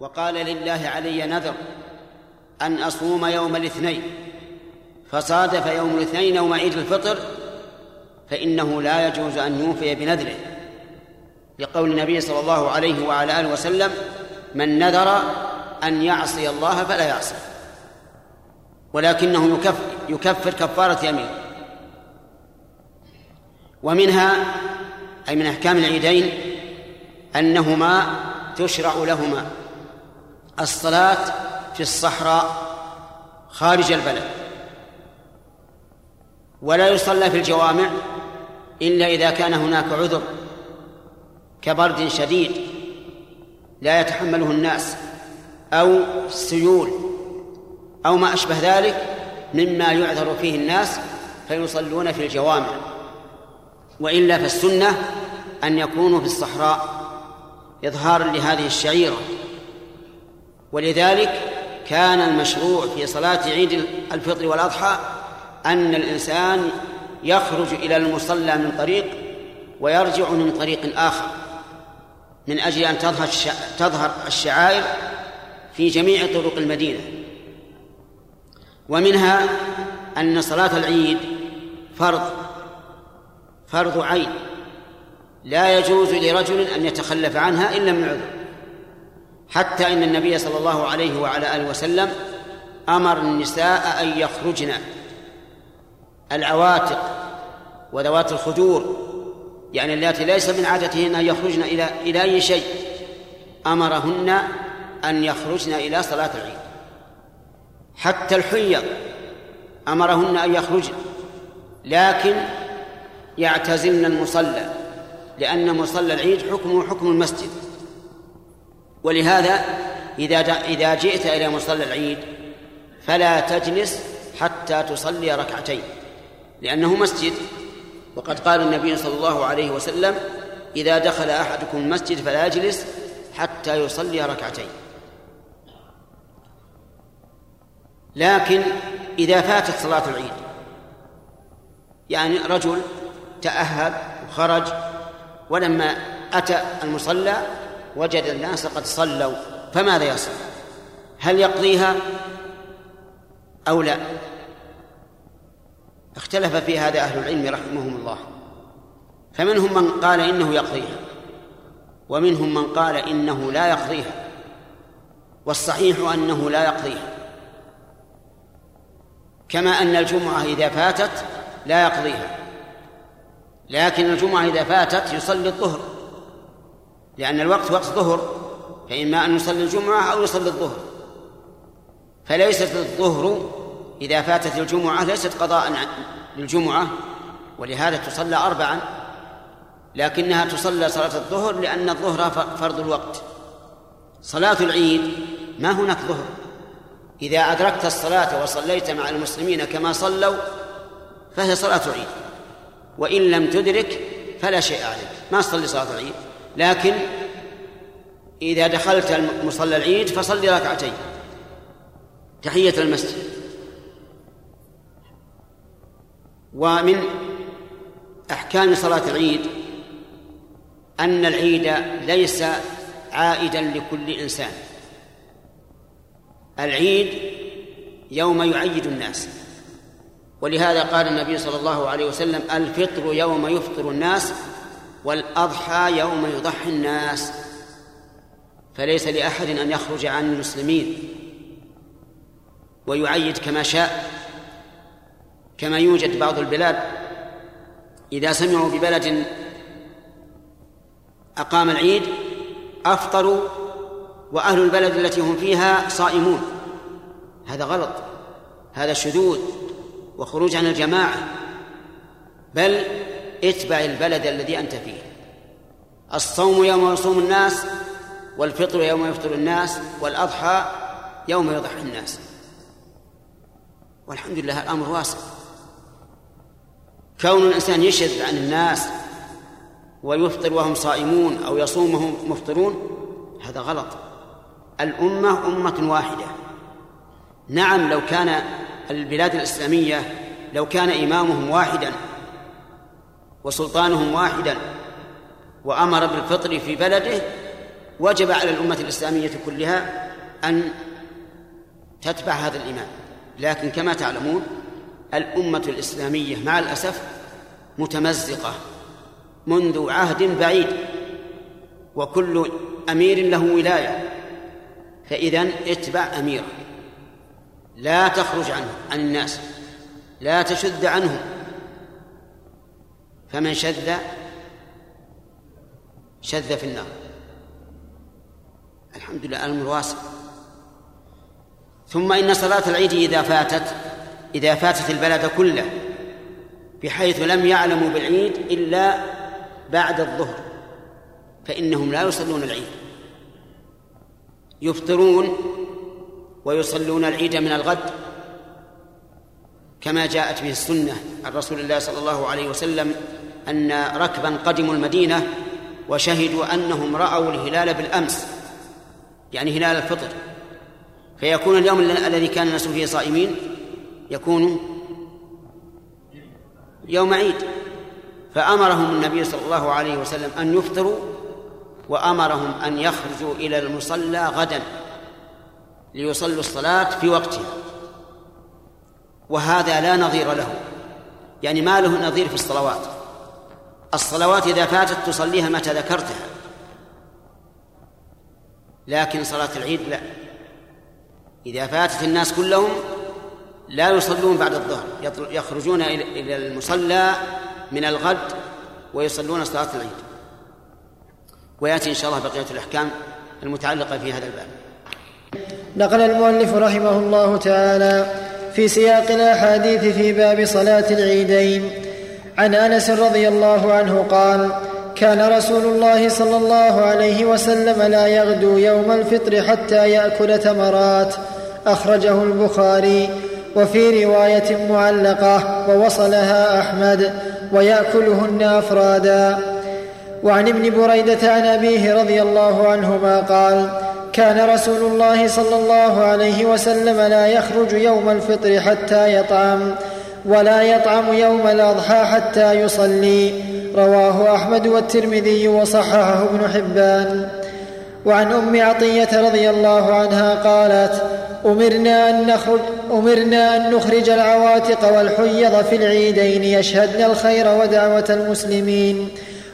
وقال لله علي نذر أن أصوم يوم الاثنين فصادف يوم الاثنين يوم عيد الفطر فإنه لا يجوز أن يوفي بنذره. لقول النبي صلى الله عليه وعلى آله وسلم من نذر أن يعصي الله فلا يعصي. ولكنه يكفر, يكفر كفارة يمين. ومنها أي من أحكام العيدين أنهما تشرع لهما. الصلاة في الصحراء خارج البلد. ولا يصلى في الجوامع إلا إذا كان هناك عذر كبرد شديد لا يتحمله الناس أو سيول أو ما أشبه ذلك مما يعذر فيه الناس فيصلون في الجوامع. وإلا فالسنة أن يكونوا في الصحراء إظهارا لهذه الشعيرة. ولذلك كان المشروع في صلاة عيد الفطر والأضحى أن الإنسان يخرج إلى المصلى من طريق ويرجع من طريق آخر من أجل أن تظهر تظهر الشعائر في جميع طرق المدينة. ومنها أن صلاة العيد فرض فرض عين لا يجوز لرجل أن يتخلف عنها إلا من عذر. حتى إن النبي صلى الله عليه وعلى آله وسلم أمر النساء أن يخرجن العواتق وذوات الخدور يعني اللاتي ليس من عادتهن أن يخرجن إلى إلى أي شيء. أمرهن أن يخرجن إلى صلاة العيد. حتى الحيض أمرهن أن يخرجن لكن يعتزلن المصلى لأن مصلى العيد حكمه حكم المسجد. ولهذا إذا إذا جئت إلى مصلى العيد فلا تجلس حتى تصلي ركعتين لأنه مسجد. وقد قال النبي صلى الله عليه وسلم إذا دخل أحدكم المسجد فلا يجلس حتى يصلي ركعتين. لكن إذا فاتت صلاة العيد يعني رجل تأهب وخرج ولما أتى المصلى وجد الناس قد صلوا فماذا يصنع؟ هل يقضيها أو لا؟ اختلف في هذا أهل العلم رحمهم الله. فمنهم من قال إنه يقضيها ومنهم من قال إنه لا يقضيها والصحيح أنه لا يقضيها. كما أن الجمعة إذا فاتت لا يقضيها لكن الجمعة إذا فاتت يصلي الظهر. لأن الوقت وقت ظهر فإما أن يصلي الجمعة أو يصلي الظهر. فليست الظهر إذا فاتت الجمعة ليست قضاء للجمعة ولهذا تصلى أربعا لكنها تصلى صلاة الظهر لأن الظهر فرض الوقت. صلاة العيد ما هناك ظهر. إذا أدركت الصلاة وصليت مع المسلمين كما صلوا فهي صلاة عيد. وإن لم تدرك فلا شيء عليك. ما تصلي صلاة العيد؟ لكن إذا دخلت مصلى العيد فصلي ركعتين. تحية المسجد. ومن أحكام صلاة العيد أن العيد ليس عائدا لكل إنسان. العيد يوم يعيد الناس. ولهذا قال النبي صلى الله عليه وسلم الفطر يوم يفطر الناس والأضحى يوم يضحي الناس. فليس لأحد أن يخرج عن المسلمين. ويعيد كما شاء. كما يوجد بعض البلاد. إذا سمعوا ببلد أقام العيد أفطروا وأهل البلد التي هم فيها صائمون. هذا غلط. هذا شذوذ. وخروج عن الجماعة. بل اتبع البلد الذي أنت فيه. الصوم يوم يصوم الناس والفطر يوم يفطر الناس والأضحى يوم يضحي الناس. والحمد لله الأمر واسع. كون الإنسان يشهد عن الناس ويفطر وهم صائمون أو يصوم وهم مفطرون هذا غلط. الأمة أمة واحدة. نعم لو كان البلاد الإسلامية لو كان إمامهم واحدا وسلطانهم واحدا وأمر بالفطر في بلده وجب على الأمة الإسلامية كلها أن تتبع هذا الإمام لكن كما تعلمون الأمة الإسلامية مع الأسف متمزقة منذ عهد بعيد وكل أمير له ولاية فإذا اتبع أميره. لا تخرج عنه عن الناس لا تشد عنه فمن شذ شذ في النار. الحمد لله الأمر واسع. ثم إن صلاة العيد إذا فاتت إذا فاتت البلد كله بحيث لم يعلموا بالعيد إلا بعد الظهر فإنهم لا يصلون العيد. يفطرون ويصلون العيد من الغد كما جاءت به السنة عن رسول الله صلى الله عليه وسلم أن ركبا قدموا المدينة وشهدوا أنهم رأوا الهلال بالأمس يعني هلال الفطر. فيكون اليوم الذي كان الناس فيه صائمين يكون يوم عيد. فأمرهم النبي صلى الله عليه وسلم أن يفطروا وأمرهم أن يخرجوا إلى المصلى غدا ليصلوا الصلاة في وقتها وهذا لا نظير له يعني ما له نظير في الصلوات. الصلوات إذا فاتت تصليها متى ذكرتها. لكن صلاة العيد لا. إذا فاتت الناس كلهم لا يصلون بعد الظهر. يخرجون إلى المصلى من الغد ويصلون صلاة العيد. ويأتي إن شاء الله بقية الأحكام المتعلقة في هذا الباب. نقل المؤلف رحمه الله تعالى في سياق الأحاديث في باب صلاة العيدين. عن أنس رضي الله عنه قال كان رسول الله صلى الله عليه وسلم لا يغدو يوم الفطر حتى يأكل تمرات أخرجه البخاري وفي رواية معلقة ووصلها أحمد ويأكلهن أفرادا. وعن ابن بريدة عن أبيه رضي الله عنهما قال كان رسول الله صلى الله عليه وسلم لا يخرج يوم الفطر حتى يطعم. ولا يطعم يوم الأضحى حتى يصلي. رواه أحمد والترمذي وصححه ابن حبان. وعن أم عطية رضي الله عنها قالت أمرنا أن نخرج أمرنا أن نخرج العواتق والحيض في العيدين يشهدن الخير ودعوة المسلمين.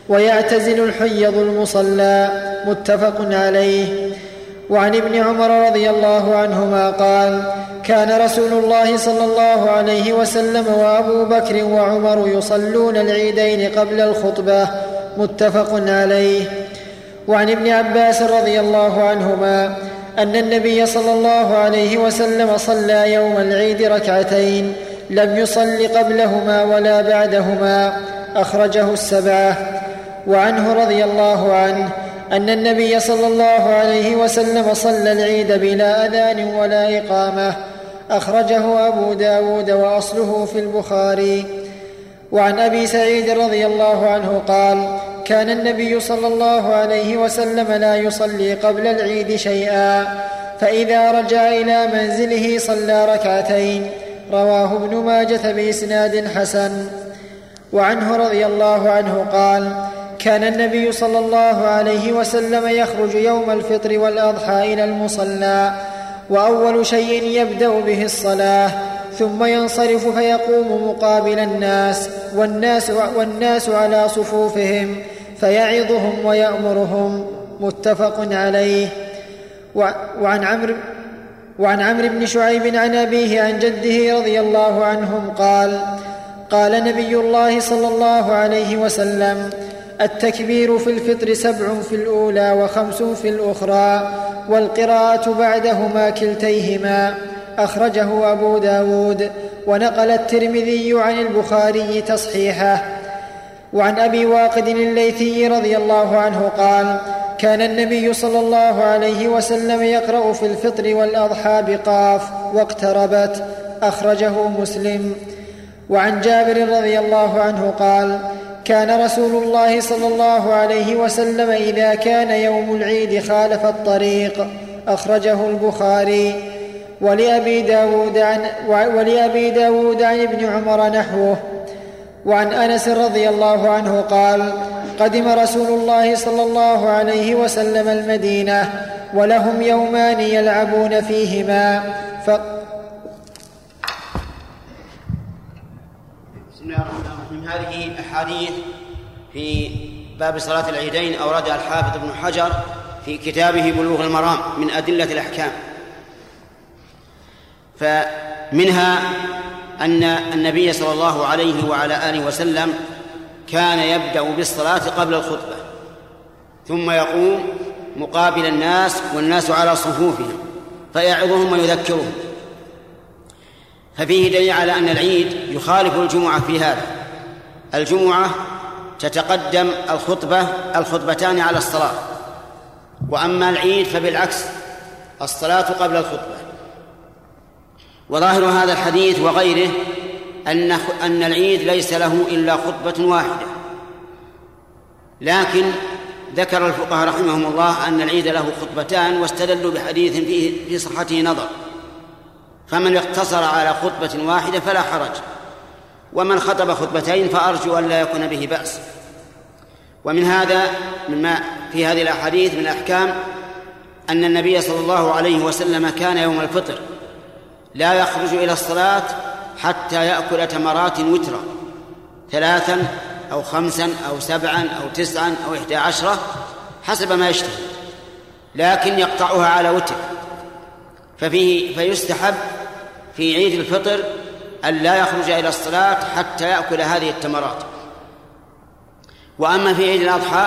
ويعتزل الحيض المصلى. متفق عليه. وعن ابن عمر رضي الله عنهما قال كان رسول الله صلى الله عليه وسلم وأبو بكر وعمر يصلون العيدين قبل الخطبة متفق عليه. وعن ابن عباس رضي الله عنهما أن النبي صلى الله عليه وسلم صلى يوم العيد ركعتين لم يصل قبلهما ولا بعدهما أخرجه السبعة. وعنه رضي الله عنه أن النبي صلى الله عليه وسلم صلى العيد بلا أذان ولا إقامة أخرجه أبو داود وأصله في البخاري. وعن أبي سعيد رضي الله عنه قال كان النبي صلى الله عليه وسلم لا يصلي قبل العيد شيئا فإذا رجع إلى منزله صلى ركعتين. رواه ابن ماجة بإسناد حسن. وعنه رضي الله عنه قال كان النبي صلى الله عليه وسلم يخرج يوم الفطر والأضحى إلى المصلى وأول شيء يبدأ به الصلاة ثم ينصرف فيقوم مقابل الناس والناس, والناس على صفوفهم فيعظهم ويأمرهم. متفق عليه. وعن عمرو وعن عمرو بن شعيب عن أبيه عن جده رضي الله عنهم قال قال نبي الله صلى الله عليه وسلم التكبير في الفطر سبع في الأولى وخمس في الأخرى والقراءة بعدهما كلتيهما. أخرجه أبو داود. ونقل الترمذي عن البخاري تصحيحه. وعن أبي واقد الليثي رضي الله عنه قال كان النبي صلى الله عليه وسلم يقرأ في الفطر والأضحى بقاف واقتربت. أخرجه مسلم. وعن جابر رضي الله عنه قال كان رسول الله صلى الله عليه وسلم إذا كان يوم العيد خالف الطريق أخرجه البخاري. ولأبي داود عن, ولأبي داود عن ابن عمر نحوه. وعن أنس رضي الله عنه قال قدم رسول الله صلى الله عليه وسلم المدينة ولهم يومان يلعبون فيهما. ف... بسم الله الرحمن هذه احاديث في باب صلاة العيدين اوردها الحافظ ابن حجر في كتابه بلوغ المرام من أدلة الأحكام. فمنها أن النبي صلى الله عليه وعلى آله وسلم كان يبدأ بالصلاة قبل الخطبة ثم يقوم مقابل الناس والناس على صفوفهم فيعظهم ويذكرهم. ففيه دليل على أن العيد يخالف الجمعة في هذا. الجمعة تتقدم الخطبة الخطبتان على الصلاة. وأما العيد فبالعكس الصلاة قبل الخطبة. وظاهر هذا الحديث وغيره أن أن العيد ليس له إلا خطبة واحدة. لكن ذكر الفقهاء رحمهم الله أن العيد له خطبتان واستدلوا بحديث فيه في صحته نظر. فمن اقتصر على خطبة واحدة فلا حرج. ومن خطب خطبتين فأرجو أن لا يكون به بأس. ومن هذا مما في هذه الأحاديث من الأحكام أن النبي صلى الله عليه وسلم كان يوم الفطر لا يخرج إلى الصلاة حتى يأكل تمرات وترا ثلاثا أو خمسا أو سبعا أو تسعا أو إحدى عشرة حسب ما يشتهي لكن يقطعها على وتر. ففيه فيستحب في عيد الفطر أن لا يخرج إلى الصلاة حتى يأكل هذه التمرات. وأما في عيد الأضحى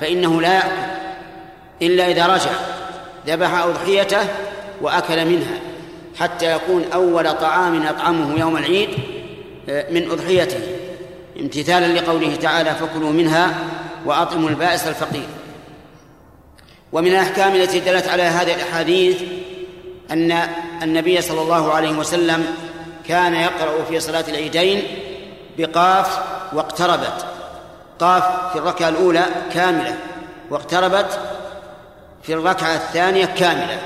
فإنه لا يأكل إلا إذا رجع ذبح أضحيته وأكل منها حتى يكون أول طعام يطعمه يوم العيد آه، من أضحيته. امتثالا لقوله تعالى فكلوا منها وأطعموا البائس الفقير. ومن الأحكام التي دلت على هذه الأحاديث أن النبي صلى الله عليه وسلم كان يقرأ في صلاة العيدين بقاف واقتربت. قاف في الركعة الأولى كاملة واقتربت في الركعة الثانية كاملة.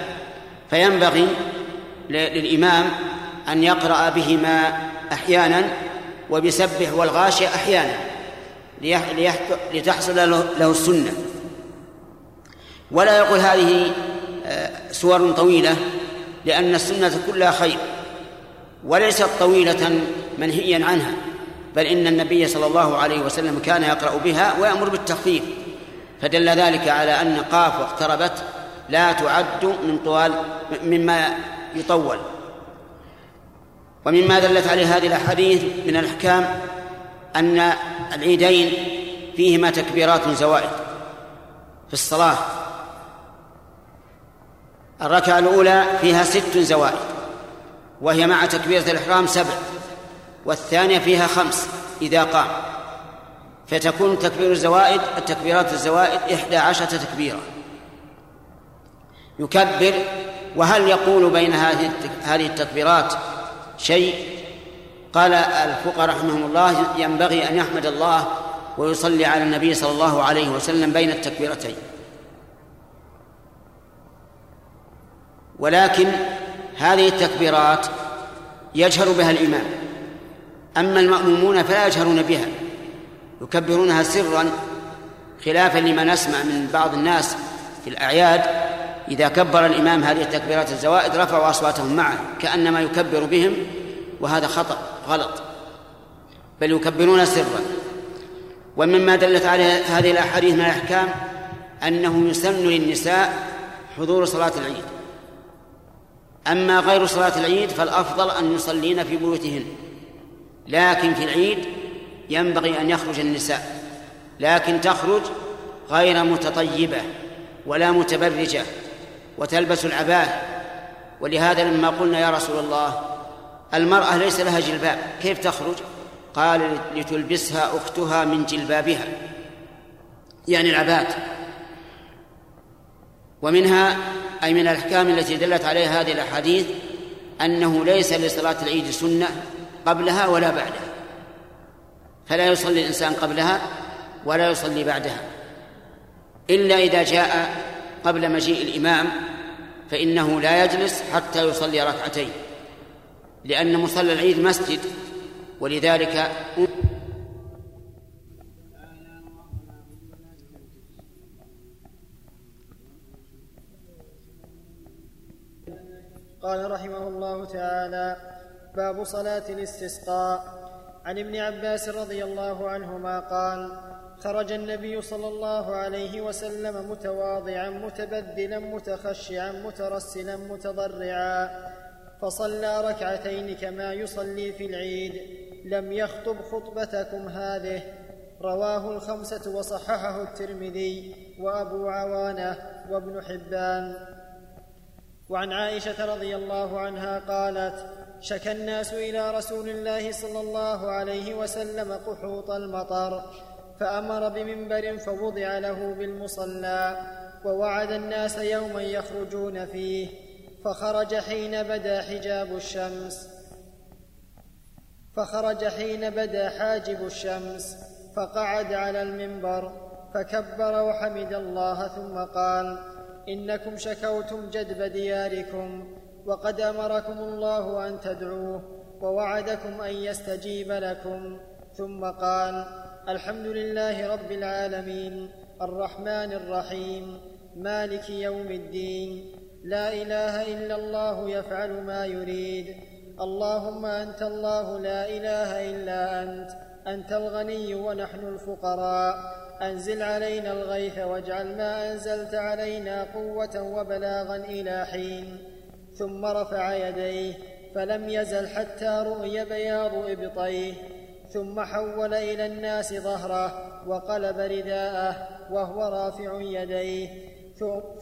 فينبغي للإمام أن يقرأ بهما أحيانا وبسبح والغاشية أحيانا لتحصل له السنة. ولا يقول هذه آه، سور طويلة لأن السنة كلها خير. وليست طويلة منهيا عنها بل إن النبي صلى الله عليه وسلم كان يقرأ بها ويأمر بالتخفيف فدل ذلك على أن قاف واقتربت لا تعد من طوال مما يطول. ومما دلت عليه هذه الأحاديث من الأحكام أن العيدين فيهما تكبيرات زوائد في الصلاة. الركعة الأولى فيها ست زوائد. وهي مع تكبيرة الإحرام سبع والثانية فيها خمس إذا قام. فتكون تكبير الزوائد التكبيرات الزوائد إحدى عشرة تكبيرة. يكبر وهل يقول بين هذه هذه التكبيرات شيء؟ قال الفقهاء رحمهم الله ينبغي أن يحمد الله ويصلي على النبي صلى الله عليه وسلم بين التكبيرتين. ولكن هذه التكبيرات يجهر بها الإمام. أما المأمومون فلا يجهرون بها. يكبرونها سرا خلافا لما نسمع من بعض الناس في الأعياد إذا كبر الإمام هذه التكبيرات الزوائد رفعوا أصواتهم معه كأنما يكبر بهم وهذا خطأ غلط. بل يكبرون سرا. ومما دلت على هذه الأحاديث من الأحكام أنه يسن للنساء حضور صلاة العيد. أما غير صلاة العيد فالأفضل أن يصلين في بيوتهن. لكن في العيد ينبغي أن يخرج النساء. لكن تخرج غير متطيبة ولا متبرجة وتلبس العباءة ولهذا لما قلنا يا رسول الله المرأة ليس لها جلباب. كيف تخرج؟ قال لتلبسها أختها من جلبابها. يعني العباءة ومنها أي من الأحكام التي دلت عليها هذه الأحاديث أنه ليس لصلاة العيد سنة قبلها ولا بعدها. فلا يصلي الإنسان قبلها ولا يصلي بعدها. إلا إذا جاء قبل مجيء الإمام فإنه لا يجلس حتى يصلي ركعتين لأن مصلى العيد مسجد ولذلك قال رحمه الله تعالى باب صلاة الاستسقاء. عن ابن عباس رضي الله عنهما قال خرج النبي صلى الله عليه وسلم متواضعا متبذلا متخشعا مترسلا متضرعا فصلى ركعتين كما يصلي في العيد. لم يخطب خطبتكم هذه. رواه الخمسة وصححه الترمذي وأبو عوانة وابن حبان. وعن عائشة رضي الله عنها قالت شكى الناس إلى رسول الله صلى الله عليه وسلم قحوط المطر فأمر بمنبر فوضع له بالمصلى ووعد الناس يوما يخرجون فيه فخرج حين بدا حجاب الشمس. فخرج حين بدا حاجب الشمس فقعد على المنبر فكبر وحمد الله ثم قال إنكم شكوتم جدب دياركم وقد أمركم الله أن تدعوه ووعدكم أن يستجيب لكم. ثم قال الحمد لله رب العالمين الرحمن الرحيم مالك يوم الدين لا إله إلا الله يفعل ما يريد. اللهم أنت الله لا إله إلا أنت أنت الغني ونحن الفقراء. أنزل علينا الغيث واجعل ما أنزلت علينا قوة وبلاغا إلى حين. ثم رفع يديه فلم يزل حتى رؤي بياض إبطيه. ثم حول إلى الناس ظهره وقلب رداءه وهو رافع يديه.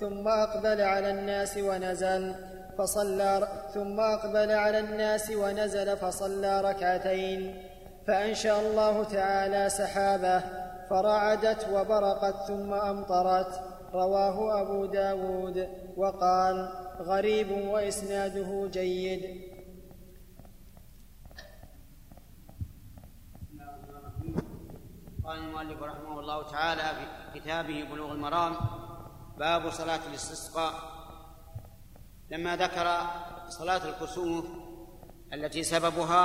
ثم أقبل على الناس ونزل فصلى ثم أقبل على الناس ونزل فصلى ركعتين. فأنشأ الله تعالى سحابه فرعدت وبرقت ثم أمطرت. رواه أبو داود وقال غريب وإسناده جيد. قال المؤلف رحمه الله تعالى في كتابه بلوغ المرام باب صلاة الاستسقاء. لما ذكر صلاة الكسوف التي سببها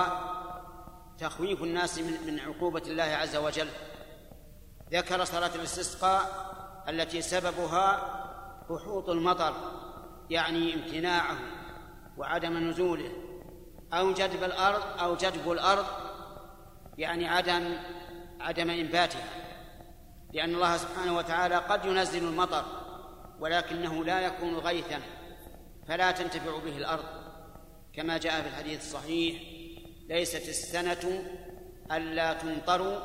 تخويف الناس من عقوبة الله عز وجل ذكر صلاة الاستسقاء التي سببها هحوط المطر يعني امتناعه وعدم نزوله أو جدب الأرض أو جدب الأرض يعني عدم عدم إنباتها لأن الله سبحانه وتعالى قد ينزل المطر ولكنه لا يكون غيثا فلا تنتفع به الأرض. كما جاء في الحديث الصحيح ليست السنة ألا تمطروا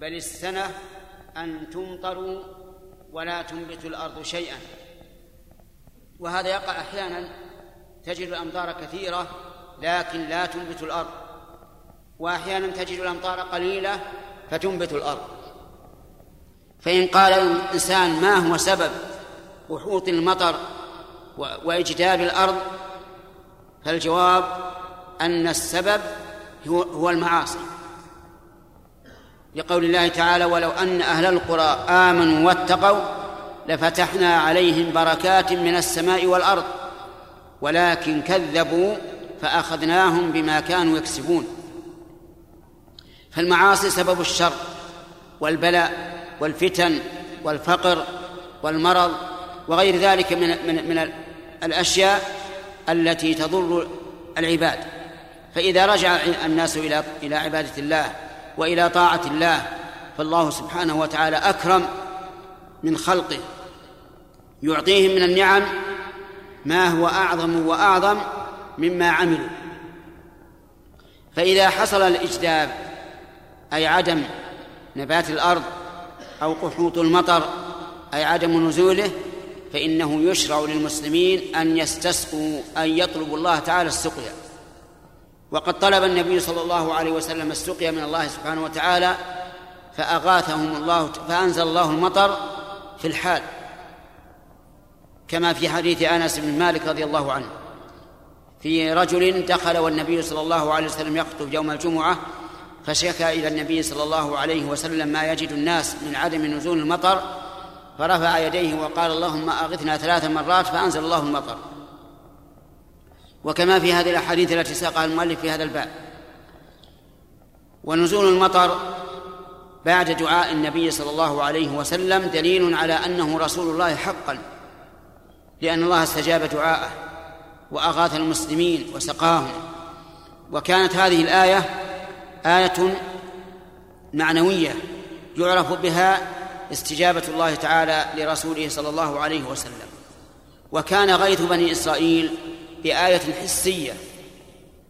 بل السنة أن تمطروا ولا تنبت الأرض شيئا. وهذا يقع أحيانا تجد الأمطار كثيرة لكن لا تنبت الأرض. وأحيانا تجد الأمطار قليلة فتنبت الأرض. فإن قال الإنسان ما هو سبب وحوط المطر وإجداب الأرض فالجواب أن السبب هو المعاصي. لقول الله تعالى ولو أن أهل القرى آمنوا واتقوا لفتحنا عليهم بركات من السماء والأرض ولكن كذبوا فأخذناهم بما كانوا يكسبون. فالمعاصي سبب الشر والبلاء والفتن والفقر والمرض وغير ذلك من من من الأشياء التي تضر العباد. فإذا رجع الناس إلى إلى عبادة الله وإلى طاعة الله. فالله سبحانه وتعالى أكرم من خلقه. يعطيهم من النعم ما هو أعظم وأعظم مما عملوا. فإذا حصل الإجداب أي عدم نبات الأرض أو قحوط المطر أي عدم نزوله فإنه يشرع للمسلمين أن يستسقوا أن يطلبوا الله تعالى السقيا. وقد طلب النبي صلى الله عليه وسلم السقيا من الله سبحانه وتعالى فأغاثهم الله فأنزل الله المطر في الحال كما في حديث أنس بن مالك رضي الله عنه. في رجل دخل والنبي صلى الله عليه وسلم يخطب يوم الجمعة فشكى إلى النبي صلى الله عليه وسلم ما يجد الناس من عدم نزول المطر فرفع يديه وقال اللهم أغثنا ثلاث مرات فأنزل الله المطر. وكما في هذه الأحاديث التي ساقها المؤلف في هذا الباب. ونزول المطر بعد دعاء النبي صلى الله عليه وسلم دليل على أنه رسول الله حقا لأن الله استجاب دعاءه وأغاث المسلمين وسقاهم. وكانت هذه الآية آية معنوية يعرف بها استجابة الله تعالى لرسوله صلى الله عليه وسلم. وكان غيث بني إسرائيل بآية حسية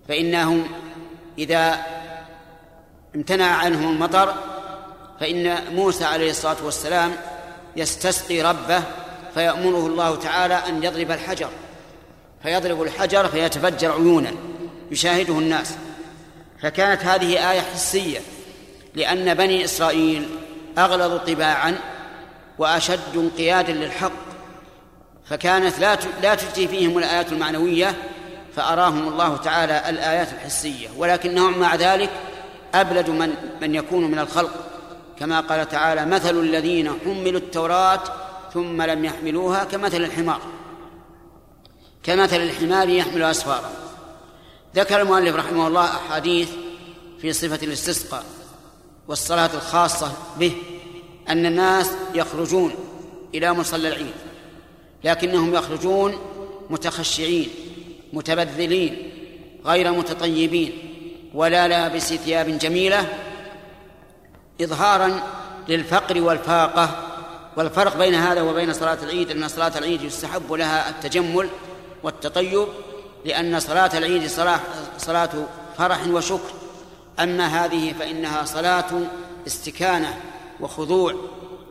فإنهم إذا امتنع عنهم المطر فإن موسى عليه الصلاة والسلام يستسقي ربه فيأمره الله تعالى أن يضرب الحجر. فيضرب الحجر فيتفجر عيونا يشاهده الناس. فكانت هذه آية حسية لأن بني إسرائيل أغلظ طباعا وأشد انقيادا للحق. فكانت لا لا تجدي فيهم الآيات المعنوية فأراهم الله تعالى الآيات الحسية. ولكنهم مع ذلك أبلد من من يكون من الخلق. كما قال تعالى مثل الذين حملوا التوراة ثم لم يحملوها كمثل الحمار. كمثل الحمار يحمل أسفارا. ذكر المؤلف رحمه الله أحاديث في صفة الاستسقاء والصلاة الخاصة به أن الناس يخرجون إلى مصلى العيد. لكنهم يخرجون متخشعين متبذلين غير متطيبين ولا لابس ثياب جميلة إظهارا للفقر والفاقة. والفرق بين هذا وبين صلاة العيد أن صلاة العيد يستحب لها التجمل والتطيب لأن صلاة العيد صلاة, صلاة فرح وشكر. أما هذه فإنها صلاة استكانة وخضوع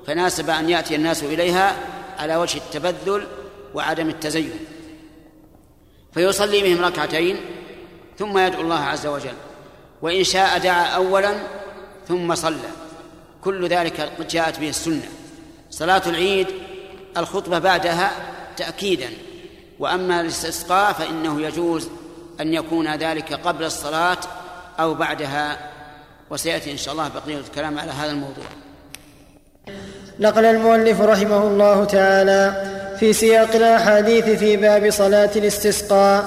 فناسب أن يأتي الناس إليها على وجه التبذل وعدم التزين. فيصلي بهم ركعتين ثم يدعو الله عز وجل. وإن شاء دعا أولا ثم صلى. كل ذلك قد جاءت به السنة. صلاة العيد الخطبة بعدها تأكيدا. وأما الاستسقاء فإنه يجوز أن يكون ذلك قبل الصلاة أو بعدها. وسيأتي إن شاء الله بقية الكلام على هذا الموضوع. نقل المؤلف رحمه الله تعالى في سياق الأحاديث في باب صلاة الاستسقاء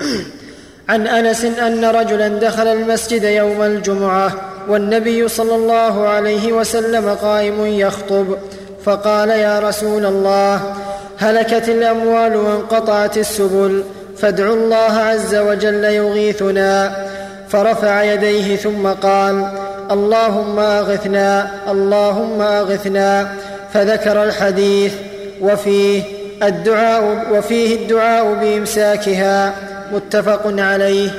عن أنس أن رجلا دخل المسجد يوم الجمعة والنبي صلى الله عليه وسلم قائم يخطب فقال يا رسول الله هلكت الأموال وانقطعت السبل فادعوا الله عز وجل يغيثنا فرفع يديه ثم قال اللهم أغثنا اللهم أغثنا. فذكر الحديث وفيه الدعاء وفيه الدعاء بإمساكها متفق عليه.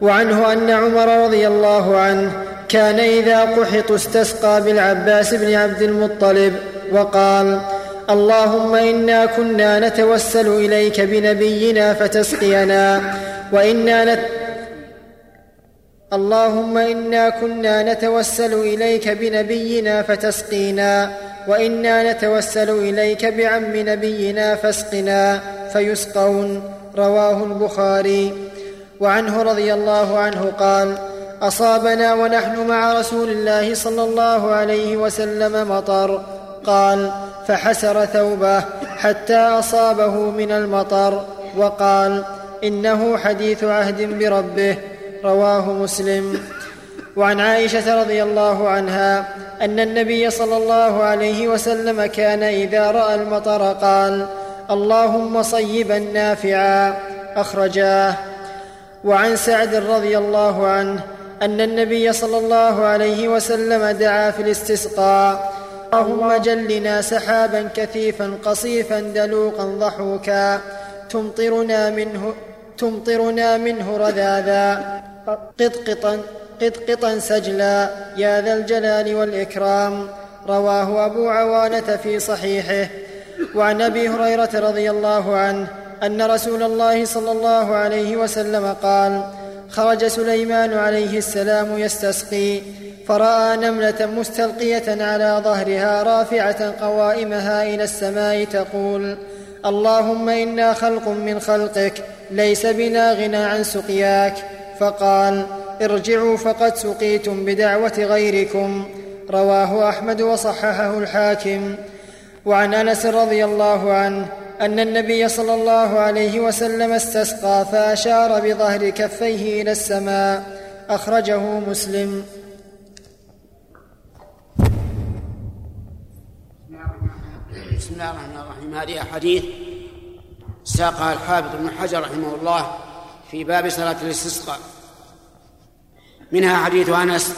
وعنه أن عمر رضي الله عنه كان إذا قحط استسقى بالعباس بن عبد المطلب وقال اللهم إنا كنا نتوسل إليك بنبينا فتسقينا وإنا نت اللهم إنا كنا نتوسل إليك بنبينا فتسقينا وإنا نتوسل إليك بعم نبينا فاسقنا فيسقون. رواه البخاري. وعنه رضي الله عنه قال أصابنا ونحن مع رسول الله صلى الله عليه وسلم مطر. قال فحسر ثوبه حتى أصابه من المطر. وقال إنه حديث عهد بربه. رواه مسلم. وعن عائشة رضي الله عنها أن النبي صلى الله عليه وسلم كان إذا رأى المطر قال اللهم صيبا نافعا أخرجاه. وعن سعد رضي الله عنه أن النبي صلى الله عليه وسلم دعا في الاستسقاء. اللهم جلنا سحابا كثيفا قصيفا دلوقا ضحوكا تمطرنا منه تمطرنا منه رذاذا قطقطا قطقطا سجلا يا ذا الجلال والإكرام. رواه أبو عوانة في صحيحه. وعن أبي هريرة رضي الله عنه أن رسول الله صلى الله عليه وسلم قال خرج سليمان عليه السلام يستسقي فرأى نملة مستلقية على ظهرها رافعة قوائمها إلى السماء تقول اللهم إنا خلق من خلقك ليس بنا غنى عن سقياك. فقال ارجعوا فقد سقيتم بدعوة غيركم. رواه أحمد وصححه الحاكم. وعن أنس رضي الله عنه أن النبي صلى الله عليه وسلم استسقى فأشار بظهر كفيه إلى السماء. أخرجه مسلم. بسم الله الرحمن الرحيم. هذه أحاديث ساقها الحافظ ابن حجر رحمه الله. في باب صلاة الاستسقاء. منها حديث أنس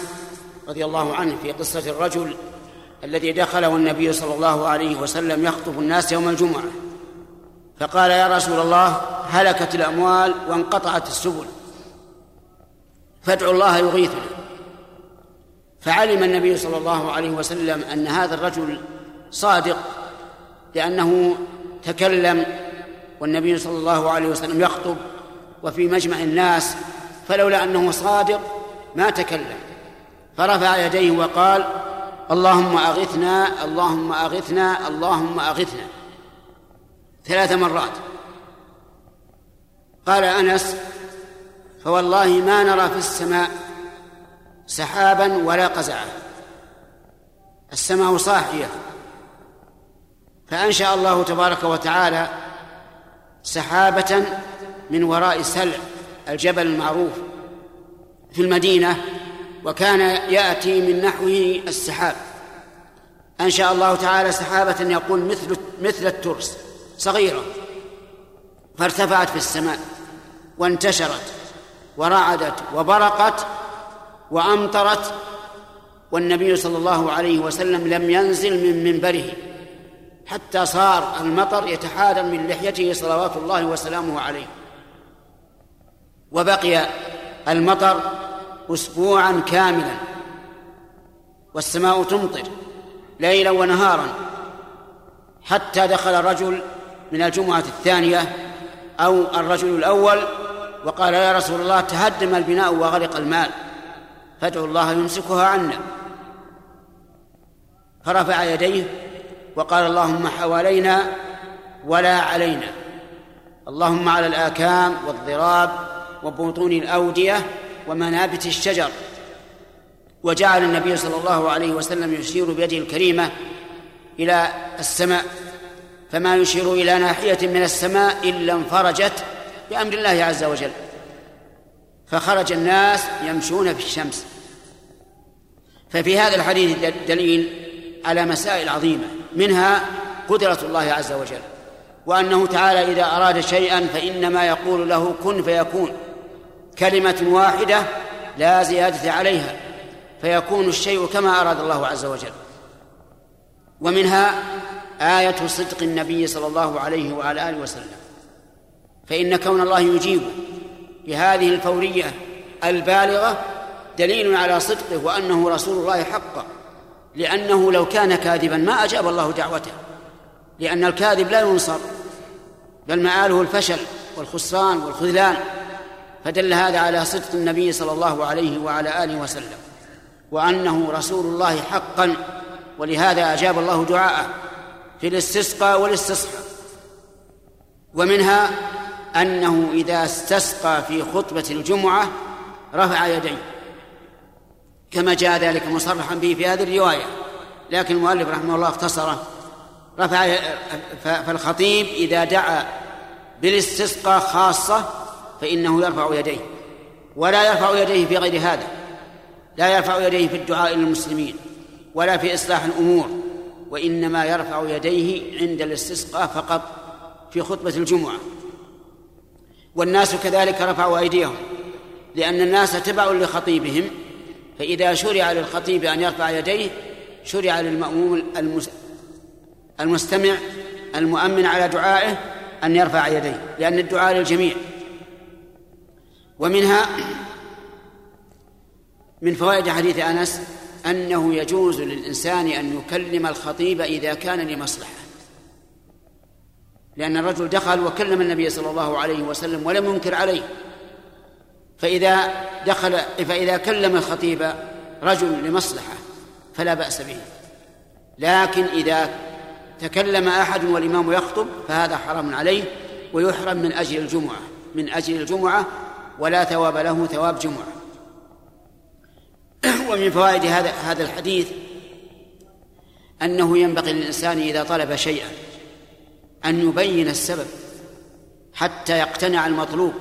رضي الله عنه في قصة الرجل الذي دخله النبي صلى الله عليه وسلم يخطب الناس يوم الجمعة. فقال يا رسول الله هلكت الأموال وانقطعت السبل. فادعوا الله يغيثنا فعلم النبي صلى الله عليه وسلم أن هذا الرجل صادق لأنه تكلم والنبي صلى الله عليه وسلم يخطب وفي مجمع الناس فلولا أنه صادق ما تكلم. فرفع يديه وقال اللهم أغثنا اللهم أغثنا اللهم أغثنا. ثلاث مرات. قال أنس فوالله ما نرى في السماء سحابا ولا قزعا السماء صاحية. فأنشأ الله تبارك وتعالى سحابة من وراء سلع الجبل المعروف في المدينة وكان يأتي من نحوه السحاب. أنشأ الله تعالى سحابة يقول مثل مثل الترس صغيرة. فارتفعت في السماء وانتشرت ورعدت وبرقت وأمطرت والنبي صلى الله عليه وسلم لم ينزل من منبره حتى صار المطر يتحادر من لحيته صلوات الله وسلامه عليه. وبقي المطر اسبوعا كاملا والسماء تمطر ليلا ونهارا حتى دخل الرجل من الجمعة الثانية أو الرجل الأول وقال يا رسول الله تهدم البناء وغرق المال فادعوا الله يمسكها عنا فرفع يديه وقال اللهم حوالينا ولا علينا اللهم على الآكام والضراب وبطون الأودية ومنابت الشجر. وجعل النبي صلى الله عليه وسلم يشير بيده الكريمة إلى السماء. فما يشير إلى ناحية من السماء إلا انفرجت بأمر الله عز وجل. فخرج الناس يمشون في الشمس. ففي هذا الحديث دليل على مسائل عظيمة. منها قدرة الله عز وجل. وأنه تعالى إذا أراد شيئا فإنما يقول له كن فيكون. كلمة واحدة لا زيادة عليها فيكون الشيء كما أراد الله عز وجل. ومنها آية صدق النبي صلى الله عليه وعلى آله وسلم. فإن كون الله يجيب بهذه الفورية البالغة دليل على صدقه وأنه رسول الله حقا لأنه لو كان كاذبا ما أجاب الله دعوته لأن الكاذب لا ينصر بل مآله الفشل والخسران والخذلان. فدل هذا على صدق النبي صلى الله عليه وعلى آله وسلم وأنه رسول الله حقا ولهذا أجاب الله دعاءه في الاستسقاء والاستصحاء ومنها أنه إذا استسقى في خطبة الجمعة رفع يديه كما جاء ذلك مصرحا به في هذه الرواية. لكن المؤلف رحمه الله اختصره رفع فالخطيب إذا دعا بالاستسقاء خاصة فإنه يرفع يديه ولا يرفع يديه في غير هذا لا يرفع يديه في الدعاء للمسلمين ولا في إصلاح الأمور وإنما يرفع يديه عند الاستسقاء فقط في خطبة الجمعة. والناس كذلك رفعوا أيديهم لأن الناس تبع لخطيبهم فإذا شرع للخطيب أن يرفع يديه شرع للمأموم المستمع المؤمن على دعائه أن يرفع يديه لأن الدعاء للجميع. ومنها من فوائد حديث أنس أنه يجوز للإنسان أن يكلم الخطيب إذا كان لمصلحة. لأن الرجل دخل وكلم النبي صلى الله عليه وسلم ولم ينكر عليه. فإذا دخل فإذا كلم الخطيب رجل لمصلحة فلا بأس به. لكن إذا تكلم أحد والإمام يخطب فهذا حرام عليه ويحرم من أجل الجمعة من أجل الجمعة ولا ثواب له ثواب جمعة. ومن فوائد هذا هذا الحديث أنه ينبغي للإنسان إذا طلب شيئا أن يبين السبب حتى يقتنع المطلوب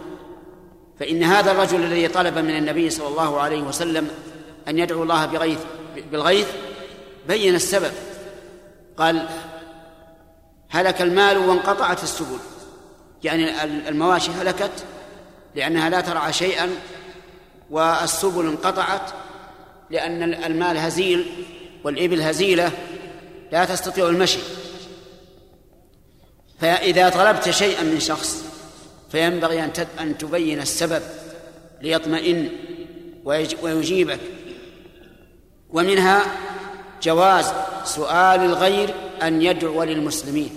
فإن هذا الرجل الذي طلب من النبي صلى الله عليه وسلم أن يدعو الله بغيث بالغيث بين السبب. قال هلك المال وانقطعت السبل. يعني المواشي هلكت لأنها لا ترعى شيئا والسبل انقطعت لأن المال هزيل والإبل هزيلة لا تستطيع المشي. فإذا طلبت شيئا من شخص فينبغي أن أن تبين السبب ليطمئن ويجيبك. ومنها جواز سؤال الغير أن يدعو للمسلمين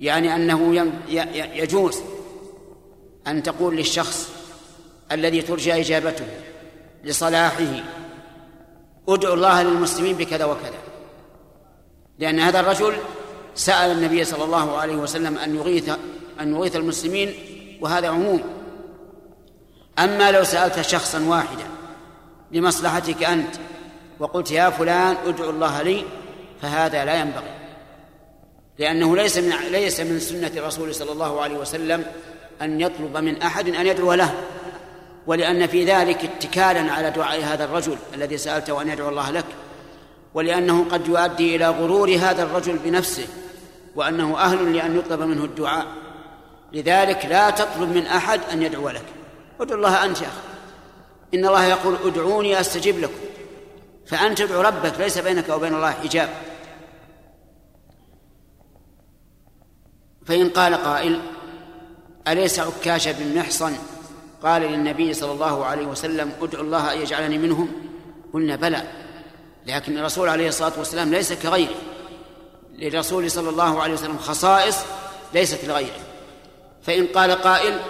يعني أنه يجوز. أن تقول للشخص الذي ترجى إجابته لصلاحه ادعو الله للمسلمين بكذا وكذا. لأن هذا الرجل سأل النبي صلى الله عليه وسلم أن يغيث أن يغيث المسلمين وهذا عموم. أما لو سألت شخصا واحدا لمصلحتك أنت؟ وقلت يا فلان ادعو الله لي. فهذا لا ينبغي لأنه ليس من ليس من سنة الرسول صلى الله عليه وسلم أن يطلب من أحد أن يدعو له ولأن في ذلك اتكالا على دعاء هذا الرجل الذي سألته أن يدعو الله لك ولأنه قد يؤدي إلى غرور هذا الرجل بنفسه وأنه أهل لأن يطلب منه الدعاء. لذلك لا تطلب من أحد أن يدعو لك. ادعو الله أنت يا أخي. إن الله يقول ادعوني أستجب لكم. فأنت تدعو ربك ليس بينك وبين الله حجاب. فإن قال قائل أليس عكاش بن محصن؟ قال للنبي صلى الله عليه وسلم ادعو الله أن يجعلني منهم. قلنا بلى. لكن الرسول عليه الصلاة والسلام ليس كغيره. للرسول صلى الله عليه وسلم خصائص ليست لغيره. فإن قال قائل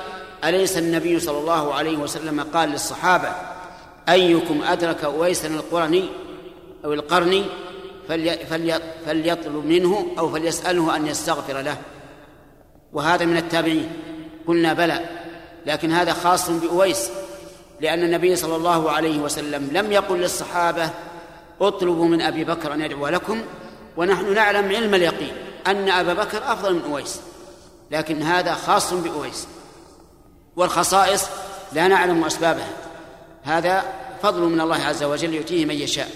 أليس النبي صلى الله عليه وسلم قال للصحابة أيكم أدرك أويسا القرني أو القرني؟ فلي فليطلب منه أو فليسأله أن يستغفر له. وهذا من التابعين. قلنا بلى لكن هذا خاص بأويس لأن النبي صلى الله عليه وسلم لم يقل للصحابة اطلبوا من أبي بكر أن يدعو لكم ونحن نعلم علم اليقين أن أبا بكر أفضل من أويس لكن هذا خاص بأويس. والخصائص لا نعلم أسبابها هذا فضل من الله عز وجل يؤتيه من يشاء.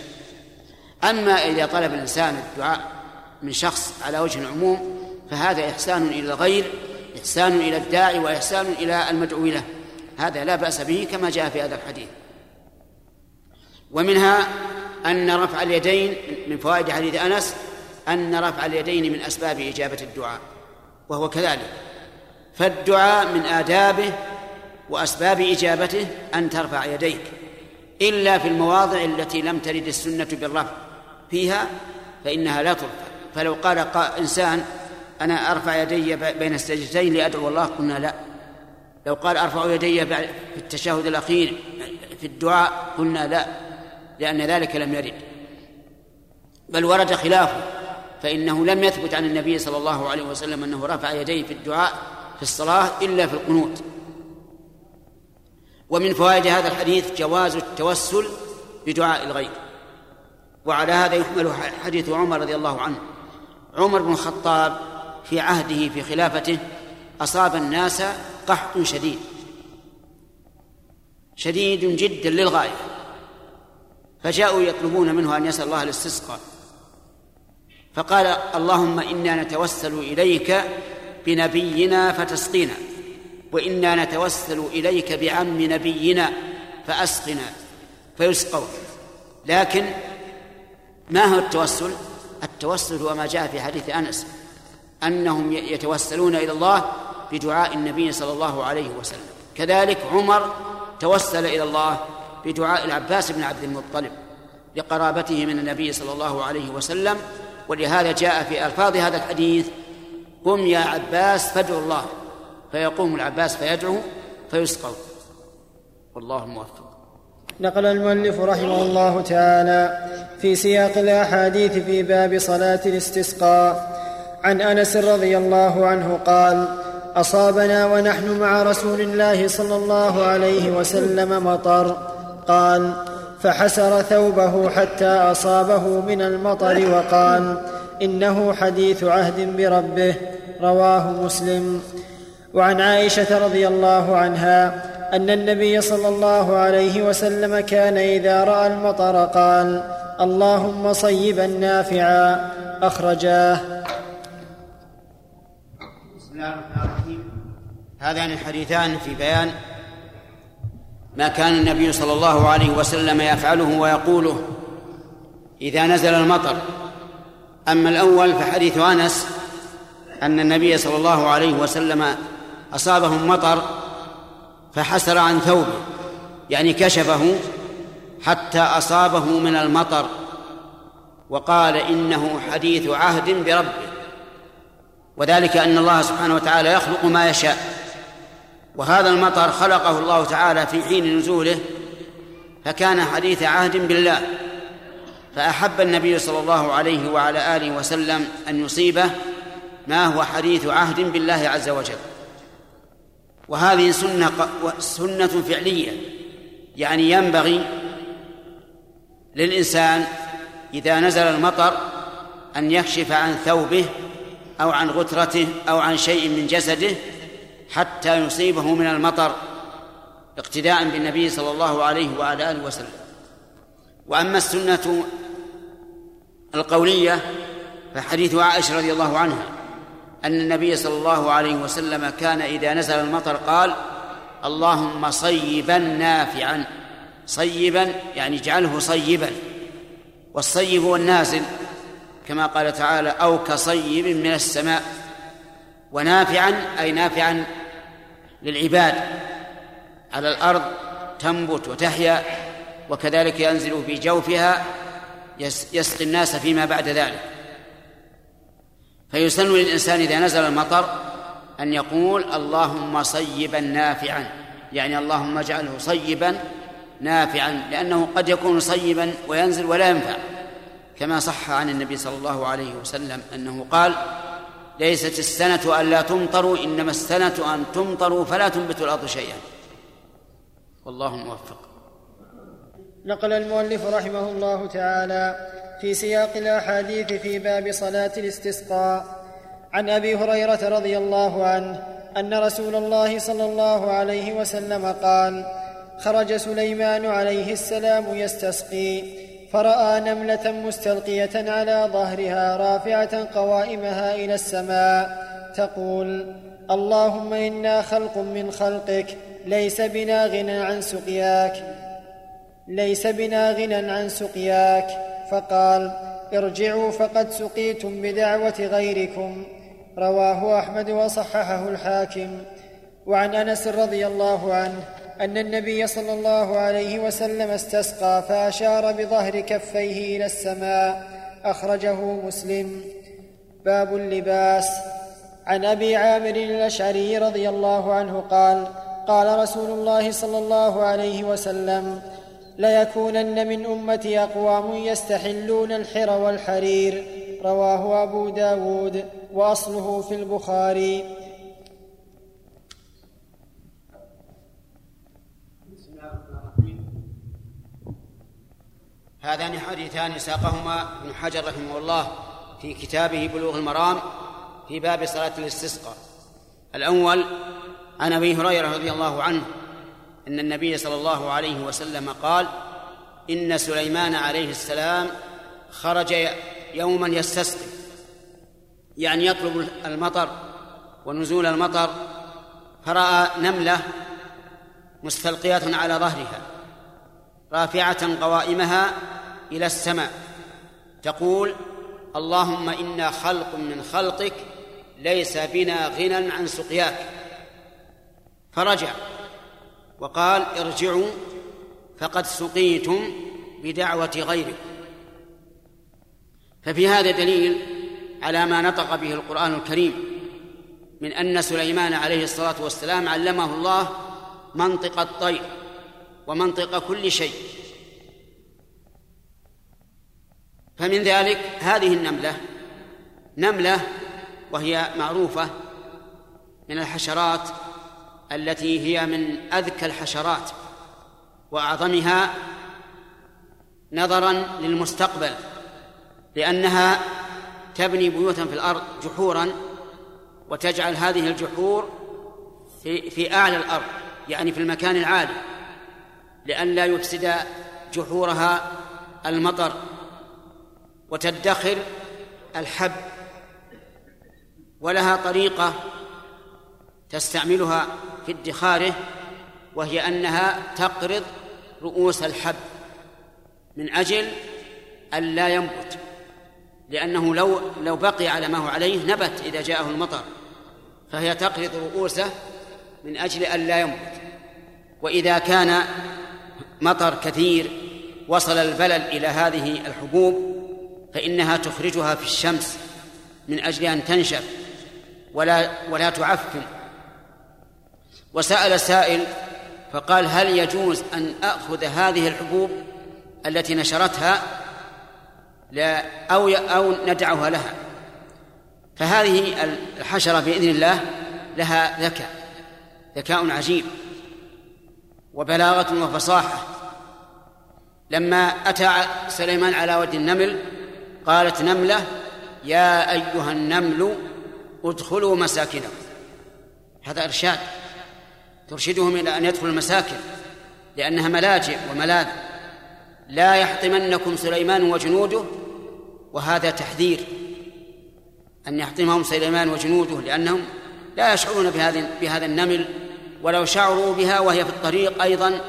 أما إذا طلب الإنسان الدعاء من شخص على وجه العموم فهذا إحسان إلى الغير إحسان إلى الداعي وإحسان إلى المدعو له هذا لا بأس به كما جاء في هذا الحديث. ومنها أن رفع اليدين من فوائد حديث أنس أن رفع اليدين من أسباب إجابة الدعاء وهو كذلك. فالدعاء من آدابه وأسباب إجابته أن ترفع يديك. إلا في المواضع التي لم ترد السنة بالرفع فيها فإنها لا ترفع. فلو قال إنسان أنا أرفع يدي بين السجدتين لأدعو الله. قلنا لا. لو قال أرفع يدي في التشهد الأخير في الدعاء قلنا لا لأن ذلك لم يرد. بل ورد خلافه فإنه لم يثبت عن النبي صلى الله عليه وسلم أنه رفع يديه في الدعاء في الصلاة إلا في القنوت. ومن فوائد هذا الحديث جواز التوسل بدعاء الغير. وعلى هذا يحمل حديث عمر رضي الله عنه. عمر بن الخطاب في عهده في خلافته أصاب الناس قحط شديد. شديد جدا للغاية. فجاءوا يطلبون منه أن يسأل الله الاستسقاء. فقال اللهم إنا نتوسل إليك بنبينا فتسقينا وإنا نتوسل إليك بعم نبينا فأسقنا فيسقوا لكن ما هو التوسل؟ التوسل هو ما جاء في حديث أنس. أنهم يتوسلون إلى الله بدعاء النبي صلى الله عليه وسلم. كذلك عمر توسل إلى الله بدعاء العباس بن عبد المطلب لقرابته من النبي صلى الله عليه وسلم. ولهذا جاء في ألفاظ هذا الحديث قم يا عباس فادعو الله. فيقوم العباس فيدعو فيسقوا والله الموفق نقل المؤلف رحمه الله تعالى في سياق الأحاديث في باب صلاة الاستسقاء. عن أنس رضي الله عنه قال أصابنا ونحن مع رسول الله صلى الله عليه وسلم مطر. قال فحسر ثوبه حتى أصابه من المطر وقال إنه حديث عهد بربه. رواه مسلم. وعن عائشة رضي الله عنها أن النبي صلى الله عليه وسلم كان إذا رأى المطر قال اللهم صيبا نافعا. أخرجاه هذان الحديثان في بيان ما كان النبي صلى الله عليه وسلم يفعله ويقوله إذا نزل المطر. أما الأول فحديث أنس أن النبي صلى الله عليه وسلم أصابهم مطر فحسر عن ثوبه يعني كشفه حتى أصابه من المطر وقال إنه حديث عهد بربه. وذلك أن الله سبحانه وتعالى يخلق ما يشاء. وهذا المطر خلقه الله تعالى في حين نزوله فكان حديث عهد بالله. فأحب النبي صلى الله عليه وعلى آله وسلم أن يصيبه ما هو حديث عهد بالله عز وجل. وهذه سنة سنة فعلية يعني ينبغي للإنسان إذا نزل المطر أن يكشف عن ثوبه أو عن غترته أو عن شيء من جسده حتى يصيبه من المطر اقتداء بالنبي صلى الله عليه وعلى آله وسلم. وأما السنة القولية فحديث عائشة رضي الله عنها أن النبي صلى الله عليه وسلم كان إذا نزل المطر قال اللهم صيبا نافعا. صيبا يعني اجعله صيبا. والصيب هو النازل كما قال تعالى أو كصيب من السماء ونافعا أي نافعا للعباد. على الأرض تنبت وتحيا وكذلك ينزل في جوفها يسقي الناس فيما بعد ذلك. فيسن للإنسان إذا نزل المطر أن يقول اللهم صيبا نافعا. يعني اللهم اجعله صيبا نافعا لأنه قد يكون صيبا وينزل ولا ينفع. كما صح عن النبي صلى الله عليه وسلم أنه قال ليست السنة أن لا تمطروا إنما السنة أن تمطروا فلا تنبت الأرض شيئا. والله موفق. نقل المؤلف رحمه الله تعالى في سياق الأحاديث في باب صلاة الاستسقاء عن أبي هريرة رضي الله عنه أن رسول الله صلى الله عليه وسلم قال خرج سليمان عليه السلام يستسقي فرأى نملة مستلقية على ظهرها رافعة قوائمها إلى السماء تقول اللهم إنا خلق من خلقك ليس بنا غنى عن سقياك. ليس بنا غنى عن سقياك. فقال ارجعوا فقد سقيتم بدعوة غيركم. رواه أحمد وصححه الحاكم. وعن أنس رضي الله عنه أن النبي صلى الله عليه وسلم استسقى فأشار بظهر كفيه إلى السماء أخرجه مسلم. باب اللباس. عن أبي عامر الأشعري رضي الله عنه قال قال رسول الله صلى الله عليه وسلم ليكونن من أمتي أقوام يستحلون الحر والحرير. رواه أبو داود وأصله في البخاري. هذان حديثان ساقهما ابن حجر رحمه الله في كتابه بلوغ المرام في باب صلاة الاستسقاء. الأول عن أبي هريرة رضي الله عنه أن النبي صلى الله عليه وسلم قال إن سليمان عليه السلام خرج يوما يستسقي يعني يطلب المطر ونزول المطر فرأى نملة مستلقية على ظهرها. رافعة قوائمها إلى السماء تقول اللهم إنا خلق من خلقك ليس بنا غنى عن سقياك. فرجع وقال ارجعوا فقد سقيتم بدعوة غيركم. ففي هذا دليل على ما نطق به القرآن الكريم من أن سليمان عليه الصلاة والسلام علمه الله منطق الطير. ومنطق كل شيء. فمن ذلك هذه النملة. نملة وهي معروفة من الحشرات التي هي من أذكى الحشرات وأعظمها نظرا للمستقبل لأنها تبني بيوتا في الأرض جحورا وتجعل هذه الجحور في أعلى الأرض يعني في المكان العالي. لئلا يفسد جحورها المطر وتدخر الحب ولها طريقة تستعملها في ادخاره وهي أنها تقرض رؤوس الحب من أجل أن لا ينبت لأنه لو لو بقي على ما هو عليه نبت إذا جاءه المطر فهي تقرض رؤوسه من أجل أن لا ينبت. وإذا كان مطر كثير وصل البلل إلى هذه الحبوب فإنها تخرجها في الشمس من أجل أن تنشف ولا ولا تعفن. وسأل سائل فقال هل يجوز أن أخذ هذه الحبوب التي نشرتها؟ لا أو أو ندعها لها. فهذه الحشرة بإذن الله لها ذكاء ذكاء عجيب وبلاغة وفصاحة. لما أتى سليمان على وادي النمل قالت نملة يا أيها النمل ادخلوا مساكنكم. هذا إرشاد ترشدهم إلى أن يدخلوا المساكن لأنها ملاجئ وملاذ. لا يحطمنكم سليمان وجنوده وهذا تحذير أن يحطمهم سليمان وجنوده لأنهم لا يشعرون بهذا بهذا النمل ولو شعروا بها وهي في الطريق أيضا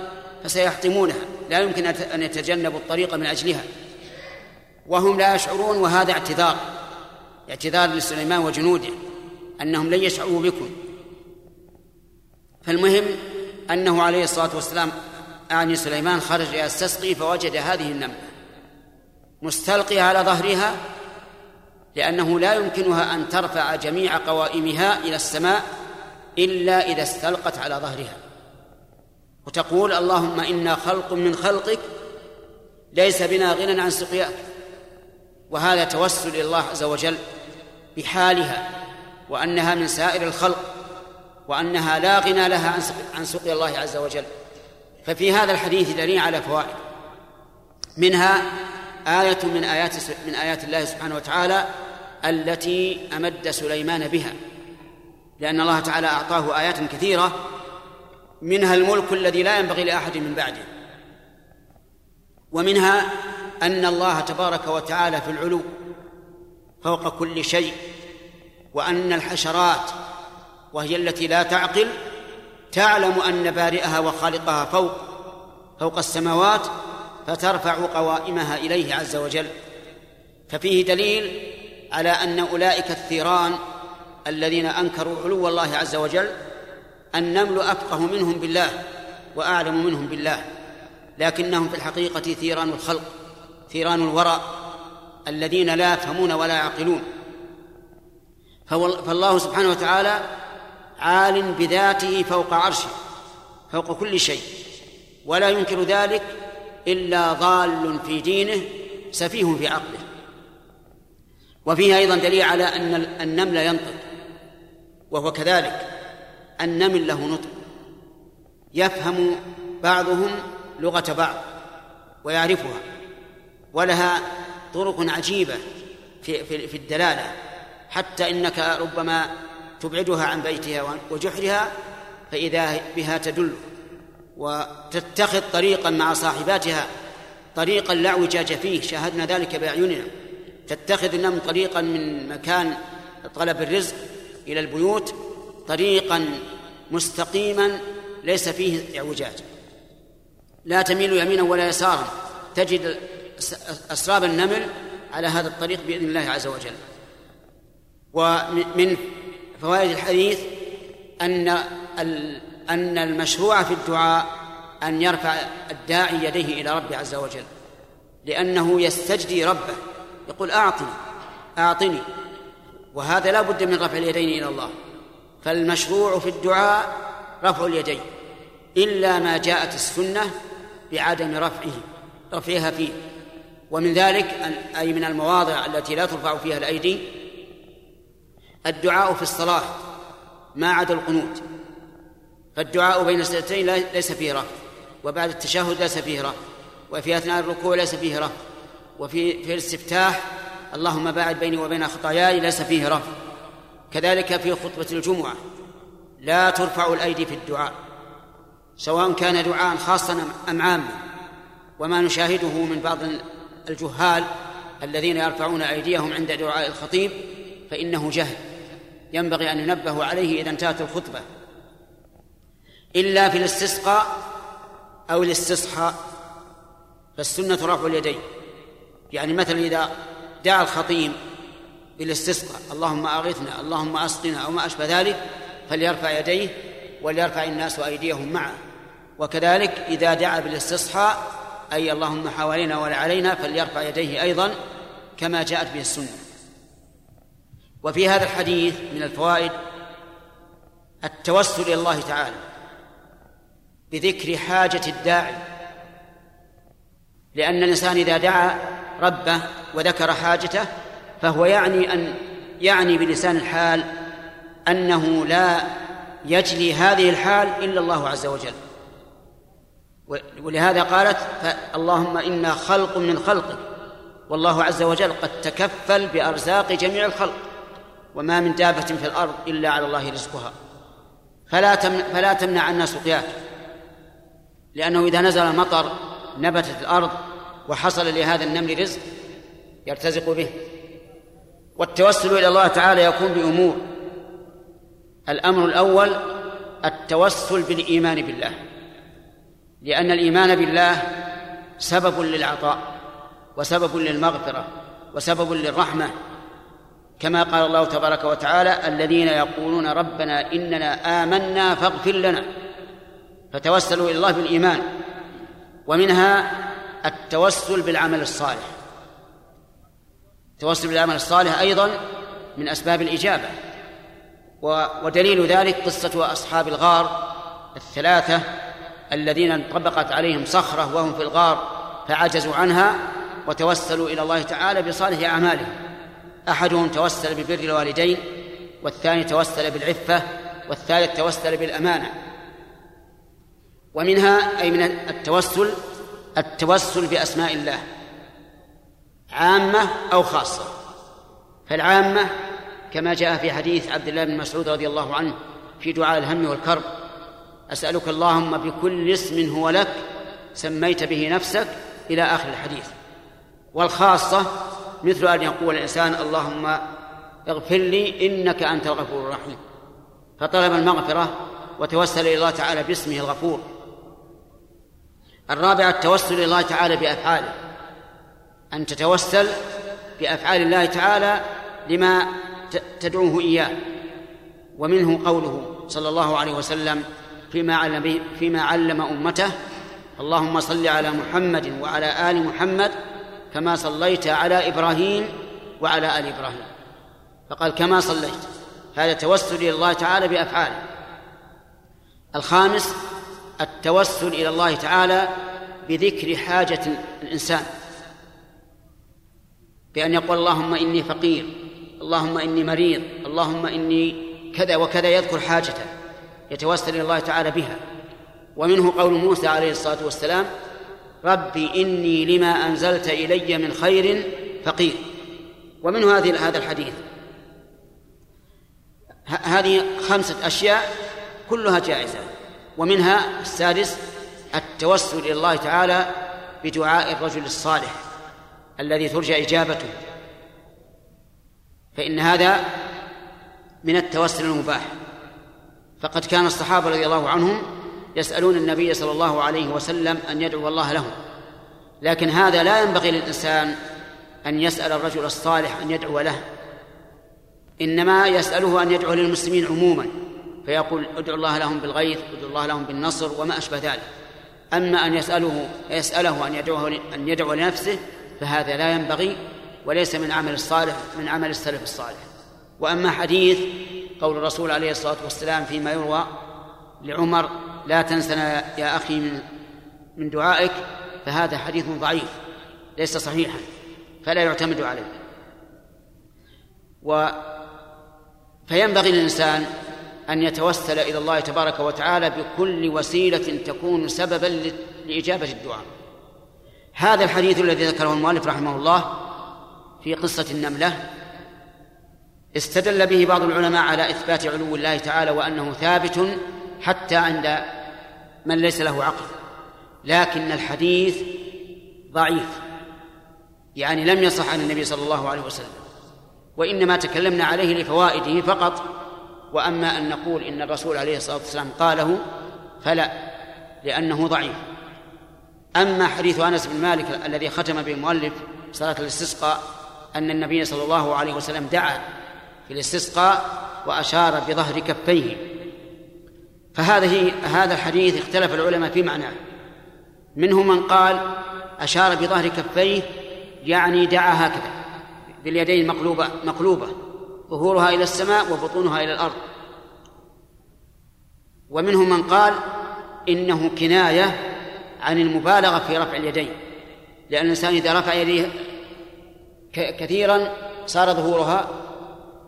فسيحطمونها. لا يمكن أن يتجنبوا الطريق من أجلها. وهم لا يشعرون وهذا اعتذار. اعتذار لسليمان وجنوده أنهم لن يشعروا بكم. فالمهم أنه عليه الصلاة والسلام أعني سليمان خرج يستسقي فوجد هذه النملة. مستلقية على ظهرها لأنه لا يمكنها أن ترفع جميع قوائمها إلى السماء إلا إذا استلقت على ظهرها. وتقول اللهم إنا خلق من خلقك ليس بنا غنى عن سقياك. وهذا توسل إلى الله عز وجل بحالها وأنها من سائر الخلق وأنها لا غنى لها عن سقي الله عز وجل. ففي هذا الحديث دليل على فوائد. منها آية من آيات من آيات الله سبحانه وتعالى التي أمد سليمان بها لأن الله تعالى أعطاه آيات كثيرة منها الملك الذي لا ينبغي لأحد من بعده. ومنها أن الله تبارك وتعالى في العلو فوق كل شيء وأن الحشرات وهي التي لا تعقل تعلم أن بارئها وخالقها فوق فوق السماوات فترفع قوائمها إليه عز وجل. ففيه دليل على أن أولئك الثيران الذين أنكروا علو الله عز وجل النمل أفقه منهم بالله وأعلم منهم بالله لكنهم في الحقيقة ثيران الخلق ثيران الورى الذين لا يفهمون ولا يعقلون. فالله سبحانه وتعالى عال بذاته فوق عرشه فوق كل شيء ولا ينكر ذلك إلا ضال في دينه سفيه في عقله. وفيه أيضا دليل على أن النمل ينطق وهو كذلك. النمل له نطق. يفهم بعضهم لغة بعض ويعرفها ولها طرق عجيبة في, في, في الدلالة. حتى إنك ربما تبعدها عن بيتها وجحرها فإذا بها تدل. وتتخذ طريقا مع صاحباتها طريقا لا اعوجاج فيه. شاهدنا ذلك بأعيننا. تتخذ النمل طريقا من مكان طلب الرزق إلى البيوت طريقا مستقيما ليس فيه اعوجاج. لا تميل يمينا ولا يسارا. تجد أسراب النمل على هذا الطريق بإذن الله عز وجل. ومن فوائد الحديث أن أن المشروع في الدعاء أن يرفع الداعي يديه إلى ربه عز وجل. لأنه يستجدي ربه. يقول أعطني أعطني. وهذا لا بد من رفع اليدين إلى الله. فالمشروع في الدعاء رفع اليدين إلا ما جاءت السنة بعدم رفعه رفعها فيه. ومن ذلك أي من المواضع التي لا ترفع فيها الأيدي الدعاء في الصلاة ما عدا القنوت. فالدعاء بين السجدتين ليس فيه رفع وبعد التشهد ليس فيه رفع وفي أثناء الركوع ليس فيه رفع وفي في الاستفتاح اللهم باعد بيني وبين خطاياي ليس فيه رفع. كذلك في خطبة الجمعة. لا ترفع الأيدي في الدعاء سواء كان دعاء خاصا أم عاما. وما نشاهده من بعض الجهال الذين يرفعون أيديهم عند دعاء الخطيب فإنه جهل. ينبغي أن ينبه عليه إذا انتهت الخطبة. إلا في الاستسقاء أو الاستصحاء فالسنة رفع اليدين. يعني مثلا إذا دعا الخطيب بالاستسقاء اللهم أغثنا اللهم أسقنا أو ما أشبه ذلك. فليرفع يديه وليرفع الناس أيديهم معه. وكذلك إذا دعا بالاستصحاء أي اللهم حوالينا ولا علينا فليرفع يديه أيضا كما جاءت به السنة. وفي هذا الحديث من الفوائد التوسل إلى الله تعالى بذكر حاجة الداعي. لأن الإنسان إذا دعا ربه وذكر حاجته فهو يعني أن يعني بلسان الحال أنه لا يجلي هذه الحال إلا الله عز وجل. ولهذا قالت اللهم إنا خلق من خلقك والله عز وجل قد تكفل بأرزاق جميع الخلق وما من دابة في الأرض إلا على الله رزقها. فلا تمنع, فلا تمنع الناس سقياك لأنه إذا نزل المطر نبتت الأرض وحصل لهذا النمل رزق يرتزق به. والتوسل إلى الله تعالى يكون بأمور. الأمر الأول التوسل بالإيمان بالله. لأن الإيمان بالله سبب للعطاء وسبب للمغفرة وسبب للرحمة. كما قال الله تبارك وتعالى الذين يقولون ربنا إننا آمنا فاغفر لنا. فتوسلوا إلى الله بالإيمان. ومنها التوسل بالعمل الصالح. التوسل بالعمل الصالح أيضا من أسباب الإجابة. ودليل ذلك قصة أصحاب الغار الثلاثة الذين انطبقت عليهم صخرة وهم في الغار فعجزوا عنها وتوسلوا إلى الله تعالى بصالح أعمالهم. أحدهم توسل ببر الوالدين والثاني توسل بالعفة والثالث توسل بالأمانة. ومنها أي من التوسل التوسل بأسماء الله. عامة أو خاصة. فالعامة كما جاء في حديث عبد الله بن مسعود رضي الله عنه في دعاء الهم والكرب أسألك اللهم بكل اسم هو لك سميت به نفسك إلى آخر الحديث. والخاصة مثل أن يقول الإنسان اللهم اغفر لي إنك أنت الغفور الرحيم. فطلب المغفرة وتوسل إلى الله تعالى باسمه الغفور. الرابع التوسل إلى الله تعالى بأفعاله. أن تتوسل بأفعال الله تعالى لما تدعوه إياه. ومنه قوله صلى الله عليه وسلم فيما علم فيما علم أمته اللهم صل على محمد وعلى آل محمد كما صليت على إبراهيم وعلى آل إبراهيم. فقال كما صليت. هذا توسل إلى الله تعالى بأفعاله. الخامس التوسل إلى الله تعالى بذكر حاجة الإنسان. بأن يقول اللهم إني فقير اللهم إني مريض اللهم إني كذا وكذا يذكر حاجته يتوسل إلى الله تعالى بها. ومنه قول موسى عليه الصلاة والسلام ربي إني لما أنزلت إلي من خير فقير. ومنه هذه هذا الحديث. هذه خمسة أشياء كلها جائزة. ومنها السادس التوسل إلى الله تعالى بدعاء الرجل الصالح. الذي ترجى إجابته. فإن هذا من التوسل المباح. فقد كان الصحابة رضي الله عنهم يسألون النبي صلى الله عليه وسلم أن يدعو الله لهم. لكن هذا لا ينبغي للإنسان أن يسأل الرجل الصالح أن يدعو له. إنما يسأله أن يدعو للمسلمين عموما. فيقول ادعو الله لهم بالغيث ادعو الله لهم بالنصر وما أشبه ذلك. أما أن يسأله يسأله أن يدعوه أن يدعو لنفسه فهذا لا ينبغي وليس من عمل الصالح من عمل السلف الصالح. وأما حديث قول الرسول عليه الصلاة والسلام فيما يروى لعمر لا تنسنا يا أخي من من دعائك فهذا حديث ضعيف ليس صحيحا فلا يعتمد عليه. و فينبغي للإنسان أن يتوسل إلى الله تبارك وتعالى بكل وسيلة تكون سببا لإجابة الدعاء. هذا الحديث الذي ذكره المؤلف رحمه الله في قصة النملة استدل به بعض العلماء على إثبات علو الله تعالى وأنه ثابت حتى عند من ليس له عقل لكن الحديث ضعيف يعني لم يصح عن النبي صلى الله عليه وسلم وإنما تكلمنا عليه لفوائده فقط وأما أن نقول إن الرسول عليه الصلاة والسلام قاله فلا لأنه ضعيف. أما حديث أنس بن مالك الذي ختم بمؤلف صلاة الاستسقاء أن النبي صلى الله عليه وسلم دعا في الاستسقاء وأشار بظهر كفيه. فهذه هذا الحديث اختلف العلماء في معناه. منهم من قال أشار بظهر كفيه يعني دعا هكذا باليدين مقلوبة مقلوبة ظهورها إلى السماء وبطونها إلى الأرض. ومنهم من قال إنه كناية عن المبالغة في رفع اليدين. لأن الإنسان إذا رفع يديه كثيرا صار ظهورها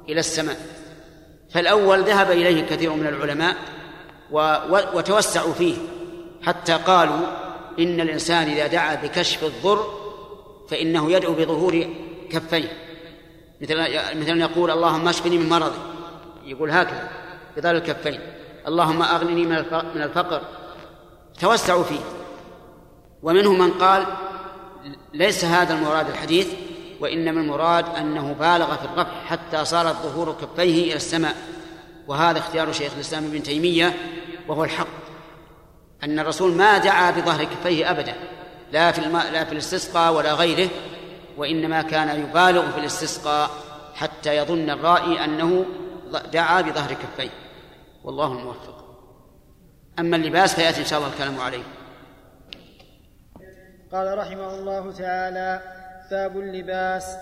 إلى السماء. فالأول ذهب إليه كثير من العلماء وتوسعوا فيه حتى قالوا إن الإنسان إذا دعا بكشف الضر فإنه يدعو بظهور كفيه. مثل مثل يقول اللهم اشفني من مرضي. يقول هكذا بظهر الكفين. اللهم أغنني من الفقر. توسعوا فيه. ومنهم من قال ليس هذا المراد الحديث وإنما المراد أنه بالغ في الرفع حتى صارت ظهور كفيه إلى السماء. وهذا اختيار شيخ الإسلام ابن تيمية وهو الحق. أن الرسول ما دعا بظهر كفيه أبدا لا في الماء لا في الاستسقاء ولا غيره وإنما كان يبالغ في الاستسقاء حتى يظن الرائي أنه دعا بظهر كفيه. والله الموفق. أما اللباس فيأتي إن شاء الله الكلام عليه. قال رحمه الله تعالى باب اللباس.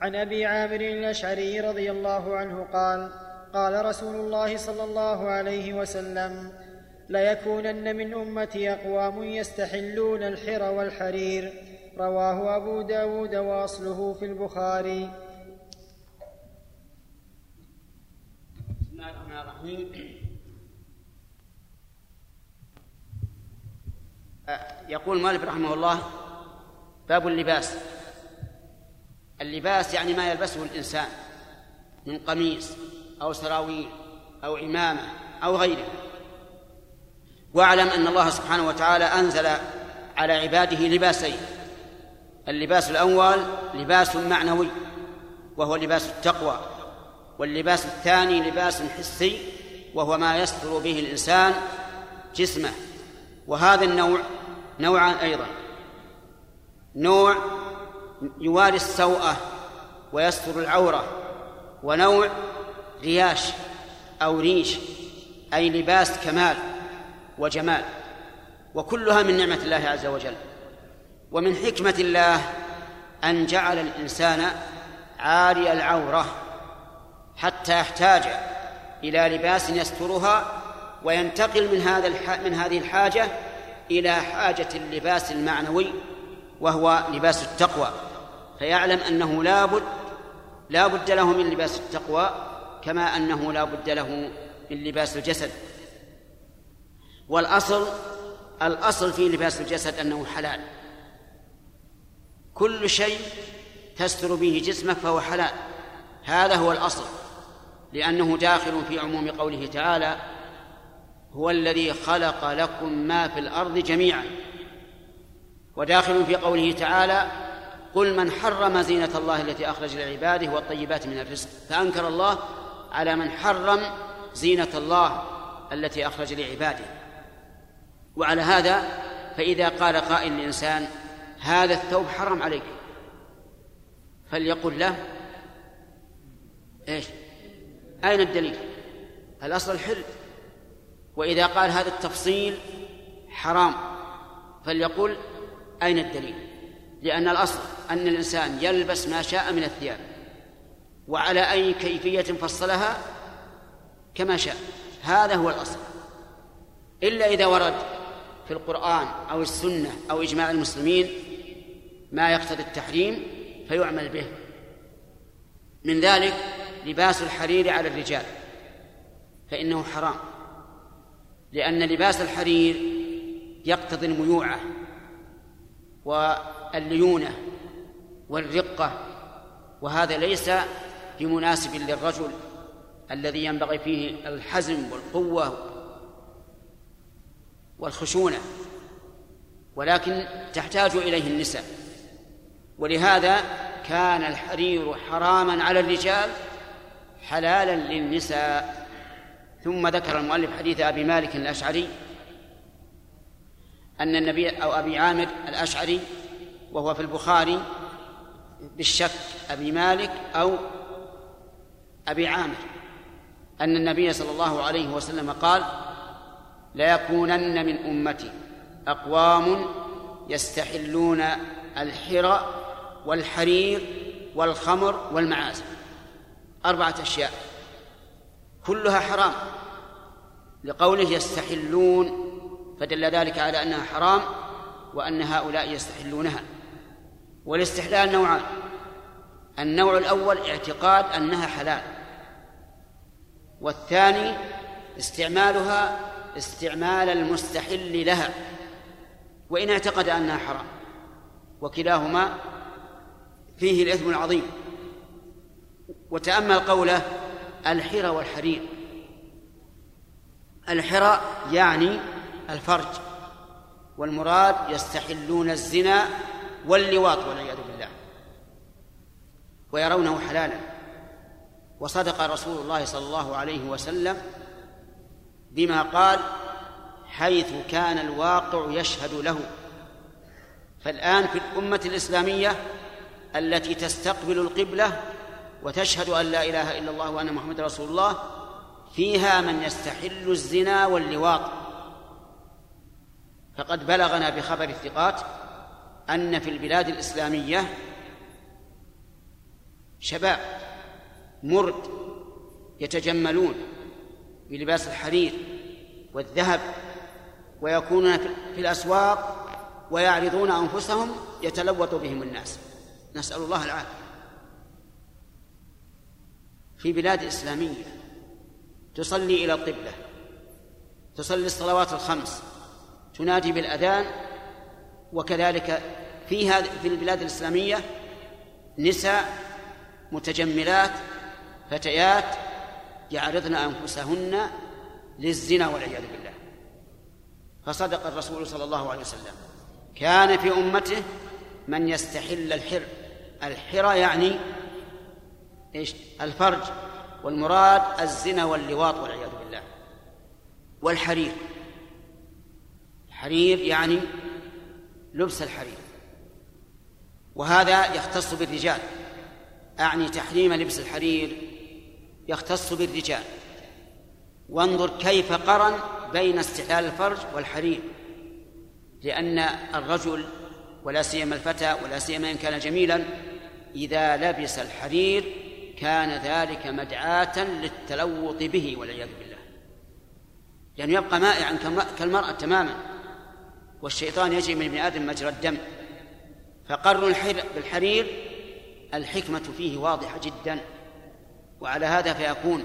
عن أبي عامر الأشعري رضي الله عنه قال قال رسول الله صلى الله عليه وسلم ليكونن من أمتي أقوام يستحلون الحر والحرير. رواه أبو داود وأصله في البخاري. بسم الله الرحمن الرحيم. يقول مالك رحمه الله باب اللباس. اللباس يعني ما يلبسه الإنسان من قميص أو سراويل أو عمامة أو غيره. واعلم أن الله سبحانه وتعالى أنزل على عباده لباسين اللباس الأول لباس معنوي وهو لباس التقوى واللباس الثاني لباس حسي وهو ما يستر به الإنسان جسمه. وهذا النوع نوعان أيضا. نوع يواري السوءة ويستر العورة ونوع رياش أو ريش أي لباس كمال وجمال. وكلها من نعمة الله عز وجل. ومن حكمة الله أن جعل الإنسان عاري العورة حتى يحتاج إلى لباس يسترها وينتقل من هذا من هذه الحاجة إلى حاجة اللباس المعنوي وهو لباس التقوى. فيعلم أنه لا بد لا بد له من لباس التقوى كما أنه لا بد له من لباس الجسد. والأصل الأصل في لباس الجسد أنه حلال. كل شيء تستر به جسمك فهو حلال. هذا هو الأصل لأنه داخل في عموم قوله تعالى هو الذي خلق لكم ما في الأرض جميعا. وداخل في قوله تعالى قل من حرم زينة الله التي أخرج لعباده والطيبات من الرزق فأنكر الله على من حرم زينة الله التي أخرج لعباده. وعلى هذا فإذا قال قائل لإنسان هذا الثوب حرم عليك فليقل له إيش؟ أين الدليل؟ الأصل الحل وإذا قال هذا التفصيل حرام فليقل أين الدليل؟ لأن الأصل أن الإنسان يلبس ما شاء من الثياب وعلى أي كيفية فصلها؟ كما شاء هذا هو الأصل. إلا إذا ورد في القرآن أو السنة أو إجماع المسلمين ما يقتضي التحريم فيعمل به. من ذلك لباس الحرير على الرجال فإنه حرام. لأن لباس الحرير يقتضي الميوعة والليونة والرقة وهذا ليس بمناسب للرجل الذي ينبغي فيه الحزم والقوة والخشونة ولكن تحتاج إليه النساء ولهذا كان الحرير حراما على الرجال حلالا للنساء. ثم ذكر المؤلف حديث أبي مالك الأشعري أن النبي أو أبي عامر الأشعري وهو في البخاري بالشك أبي مالك أو أبي عامر أن النبي صلى الله عليه وسلم قال ليكونن من أمتي أقوام يستحلون الحرى والحرير والخمر والمعازف. أربعة أشياء. كلها حرام لقوله يستحلون فدل ذلك على أنها حرام وأن هؤلاء يستحلونها والاستحلال نوعان النوع الأول اعتقاد أنها حلال والثاني استعمالها استعمال المستحل لها وإن اعتقد أنها حرام وكلاهما فيه الإثم العظيم وتأمل قوله الحرى والحرير. الحرى يعني الفرج والمراد يستحلون الزنا واللواط والعياذ بالله ويرونه حلالا. وصدق رسول الله صلى الله عليه وسلم بما قال حيث كان الواقع يشهد له. فالآن في الأمة الإسلامية التي تستقبل القبلة وتشهد أن لا إله إلا الله وأن محمد رسول الله فيها من يستحل الزنا واللواط. فقد بلغنا بخبر الثقات أن في البلاد الإسلامية شباب مرد يتجملون بلباس الحرير والذهب ويكونون في الأسواق ويعرضون أنفسهم يتلوط بهم الناس. نسأل الله العافية. في بلاد إسلامية. تصلي إلى القبلة. تصلي الصلوات الخمس. تنادي بالأذان. وكذلك في هذه في البلاد الإسلامية نساء متجملات فتيات يعرضن أنفسهن للزنا والعياذ بالله. فصدق الرسول صلى الله عليه وسلم. كان في أمته من يستحل الحر. الحرى يعني إيش؟ الفرج. والمراد الزنا واللواط والعياذ بالله. والحرير. الحرير يعني لبس الحرير. وهذا يختص بالرجال. أعني تحريم لبس الحرير يختص بالرجال. وانظر كيف قرن بين استحلال الفرج والحرير. لأن الرجل ولا سيما الفتى ولا سيما إن كان جميلا إذا لبس الحرير كان ذلك مدعاة للتلوط به والعياذ بالله. لأنه يبقى مائعا كالمرأة تماما والشيطان يجري من ابن آدم مجرى الدم. فقرن بالحرير الحكمة فيه واضحة جدا. وعلى هذا فيكون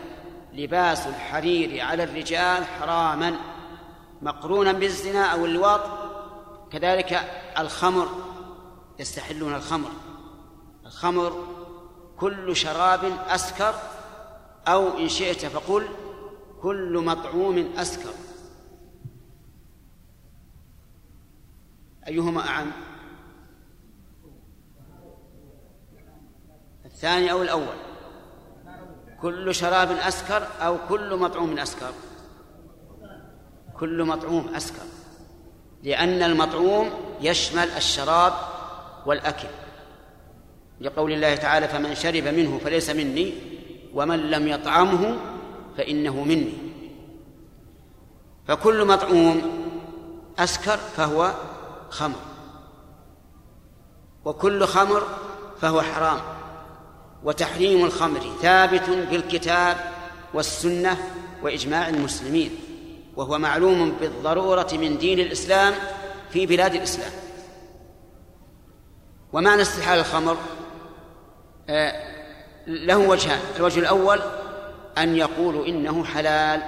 لباس الحرير على الرجال حراما مقرونا بالزنا أو اللواط كذلك الخمر يستحلون الخمر. الخمر كل شراب أسكر أو إن شئت فقل كل مطعوم أسكر. أيهما أعم؟ الثاني أو الأول؟ كل شراب أسكر أو كل مطعوم أسكر. كل مطعوم أسكر. لأن المطعوم يشمل الشراب والأكل. لقول الله تعالى فمن شرب منه فليس مني ومن لم يطعمه فإنه مني. فكل مطعوم أسكر فهو خمر وكل خمر فهو حرام. وتحريم الخمر ثابت بالكتاب والسنة وإجماع المسلمين وهو معلوم بالضرورة من دين الإسلام في بلاد الإسلام. ومعنى استحلال الخمر له وجهان. الوجه الأول أن يقولوا إنه حلال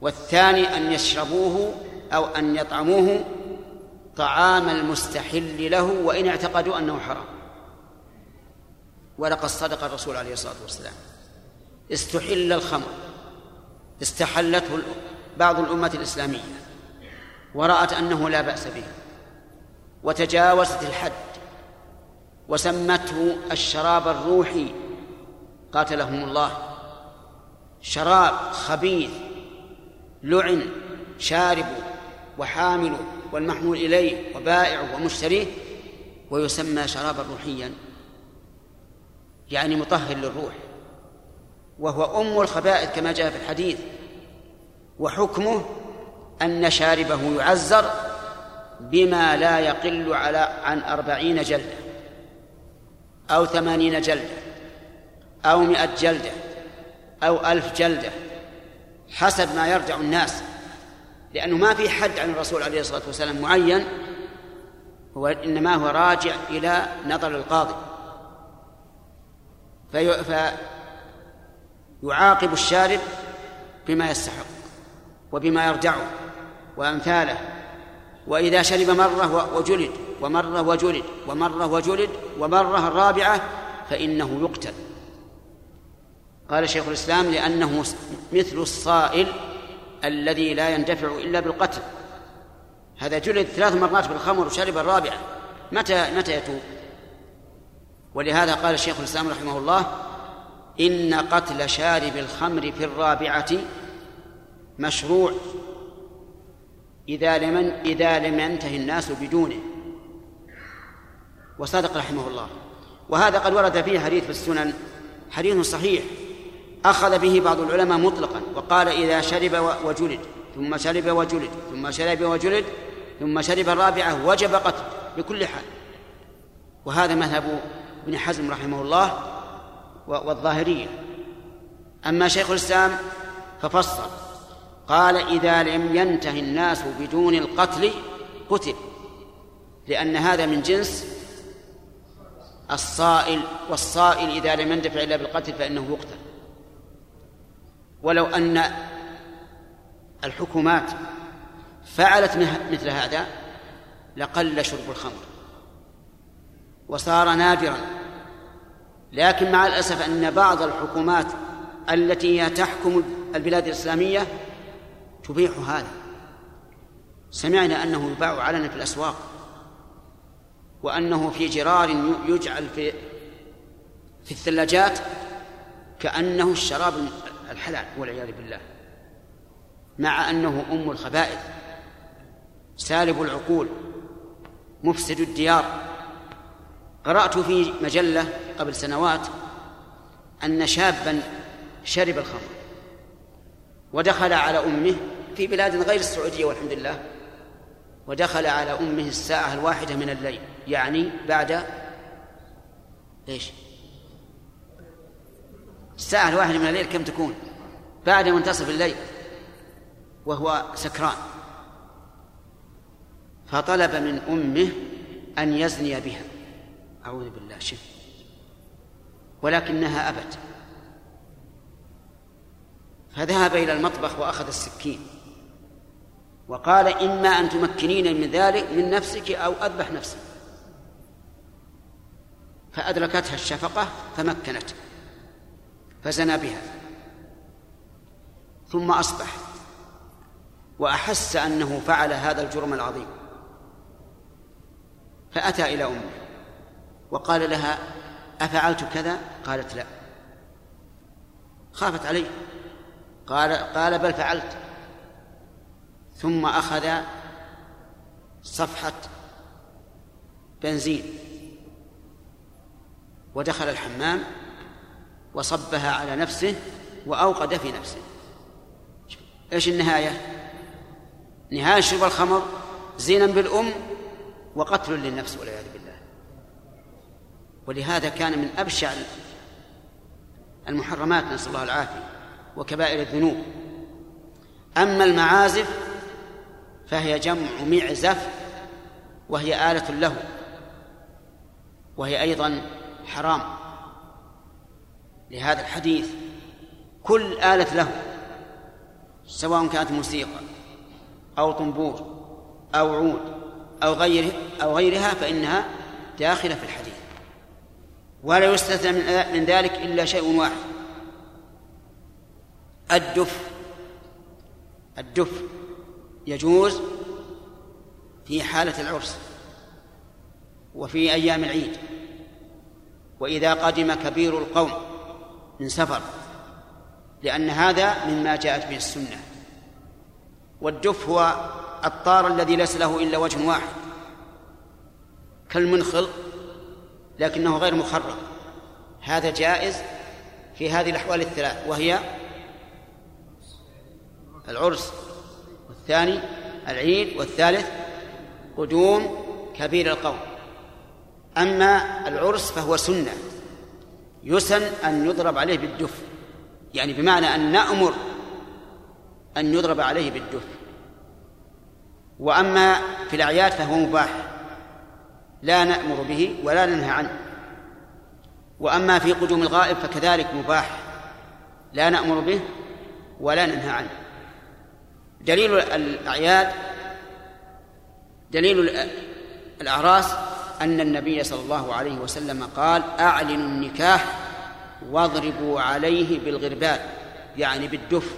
والثاني أن يشربوه أو أن يطعموه طعام المستحل له وإن اعتقدوا أنه حرام. ولقد صدق الرسول عليه الصلاة والسلام. استحل الخمر استحلته بعض الأمة الإسلامية ورأت أنه لا بأس به وتجاوزت الحد. وسمته الشراب الروحي. قاتلهم الله. شراب خبيث لعن شارب وحامل والمحمول إليه وبائع ومشتريه. ويسمى شرابا روحيا يعني مطهر للروح. وهو أم الخبائث كما جاء في الحديث. وحكمه أن شاربه يعزر بما لا يقل على عن أربعين جلدة أو ثمانين جلدة أو مئة جلدة أو ألف جلدة حسب ما يرجع الناس. لأنه ما في حد عن الرسول عليه الصلاة والسلام معين هو إنما هو راجع إلى نظر القاضي. في فيعاقب الشارب بما يستحق وبما يرجعه وأمثاله. وإذا شرب مرة وجلد ومرة وجلد ومرة وجلد ومرة الرابعة فإنه يقتل. قال شيخ الإسلام لأنه مثل الصائل الذي لا يندفع إلا بالقتل. هذا جلد ثلاث مرات بالخمر وشرب الرابعة. متى متى يتوب؟ ولهذا قال الشيخ الإسلام رحمه الله إن قتل شارب الخمر في الرابعة مشروع إذا لم إذا لم ينتهي الناس بدونه. وصدق رحمه الله. وهذا قد ورد فيه حديث في السنن حديث صحيح. أخذ به بعض العلماء مطلقا وقال إذا شرب وجلد ثم شرب وجلد ثم شرب وجلد ثم شرب الرابعة وجب قتل بكل حال. وهذا مذهب ابن حزم رحمه الله والظاهرية. أما شيخ الإسلام ففصل قال إذا لم ينتهي الناس بدون القتل قتل لأن هذا من جنس الصائل والصائل إذا لم يندفع إلا بالقتل فإنه يقتل. ولو أن الحكومات فعلت مثل هذا لقل شرب الخمر وصار نادرا. لكن مع الأسف أن بعض الحكومات التي تحكم البلاد الإسلامية تبيح هذا. سمعنا أنه يباع علنا في الأسواق. وأنه في جرار يجعل في في الثلاجات كأنه الشراب الحلال والعياذ بالله مع أنه أم الخبائث سالب العقول مفسد الديار. قرأت في مجلة قبل سنوات أن شابا شرب الخمر ودخل على أمه في بلاد غير السعودية والحمد لله ودخل على أمه الساعة الواحدة من الليل. يعني بعد إيش؟ الساعة الواحدة من الليل كم تكون؟ بعد منتصف الليل وهو سكران. فطلب من أمه أن يزني بها. أعوذ بالله شف. ولكنها أبت. فذهب إلى المطبخ وأخذ السكين. وقال إما أن تمكنين من ذلك من نفسك أو أذبح نفسي فأدركتها الشفقة فمكنت فزنى بها. ثم أصبح وأحس أنه فعل هذا الجرم العظيم. فأتى إلى أمه وقال لها أفعلت كذا؟ قالت لا. خافت عليه. قال قال بل فعلت. ثم أخذ صفحة بنزين ودخل الحمام وصبها على نفسه وأوقد في نفسه. إيش النهاية؟ نهاية شرب الخمر زينا بالأم وقتل للنفس والعياذ بالله. ولهذا كان من أبشع المحرمات نسأل الله العافية وكبائر الذنوب. أما المعازف فهي جمع معزف وهي آلة له وهي أيضا حرام. لهذا الحديث كل آلة له سواء كانت موسيقى أو طنبور أو عود أو غيره أو غيرها فإنها داخلة في الحديث. ولا يستثنى من ذلك إلا شيء واحد. الدف. الدف يجوز في حالة العرس وفي أيام العيد. وإذا قدم كبير القوم من سفر لأن هذا مما جاءت به السنة. والدف هو الطار الذي ليس له إلا وجه واحد كالمنخل لكنه غير مخرق هذا جائز في هذه الأحوال الثلاث وهي العرس والثاني العيد والثالث قدوم كبير القوم. أما العرس فهو سنة. يسن أن يضرب عليه بالدف. يعني بمعنى أن نأمر أن يضرب عليه بالدف. وأما في الأعياد فهو مباح. لا نأمر به ولا ننهى عنه. وأما في قدوم الغائب فكذلك مباح. لا نأمر به ولا ننهى عنه. دليل الأعياد دليل الأعراس أن النبي صلى الله عليه وسلم قال أعلنوا النكاح واضربوا عليه بالغربال يعني بالدف.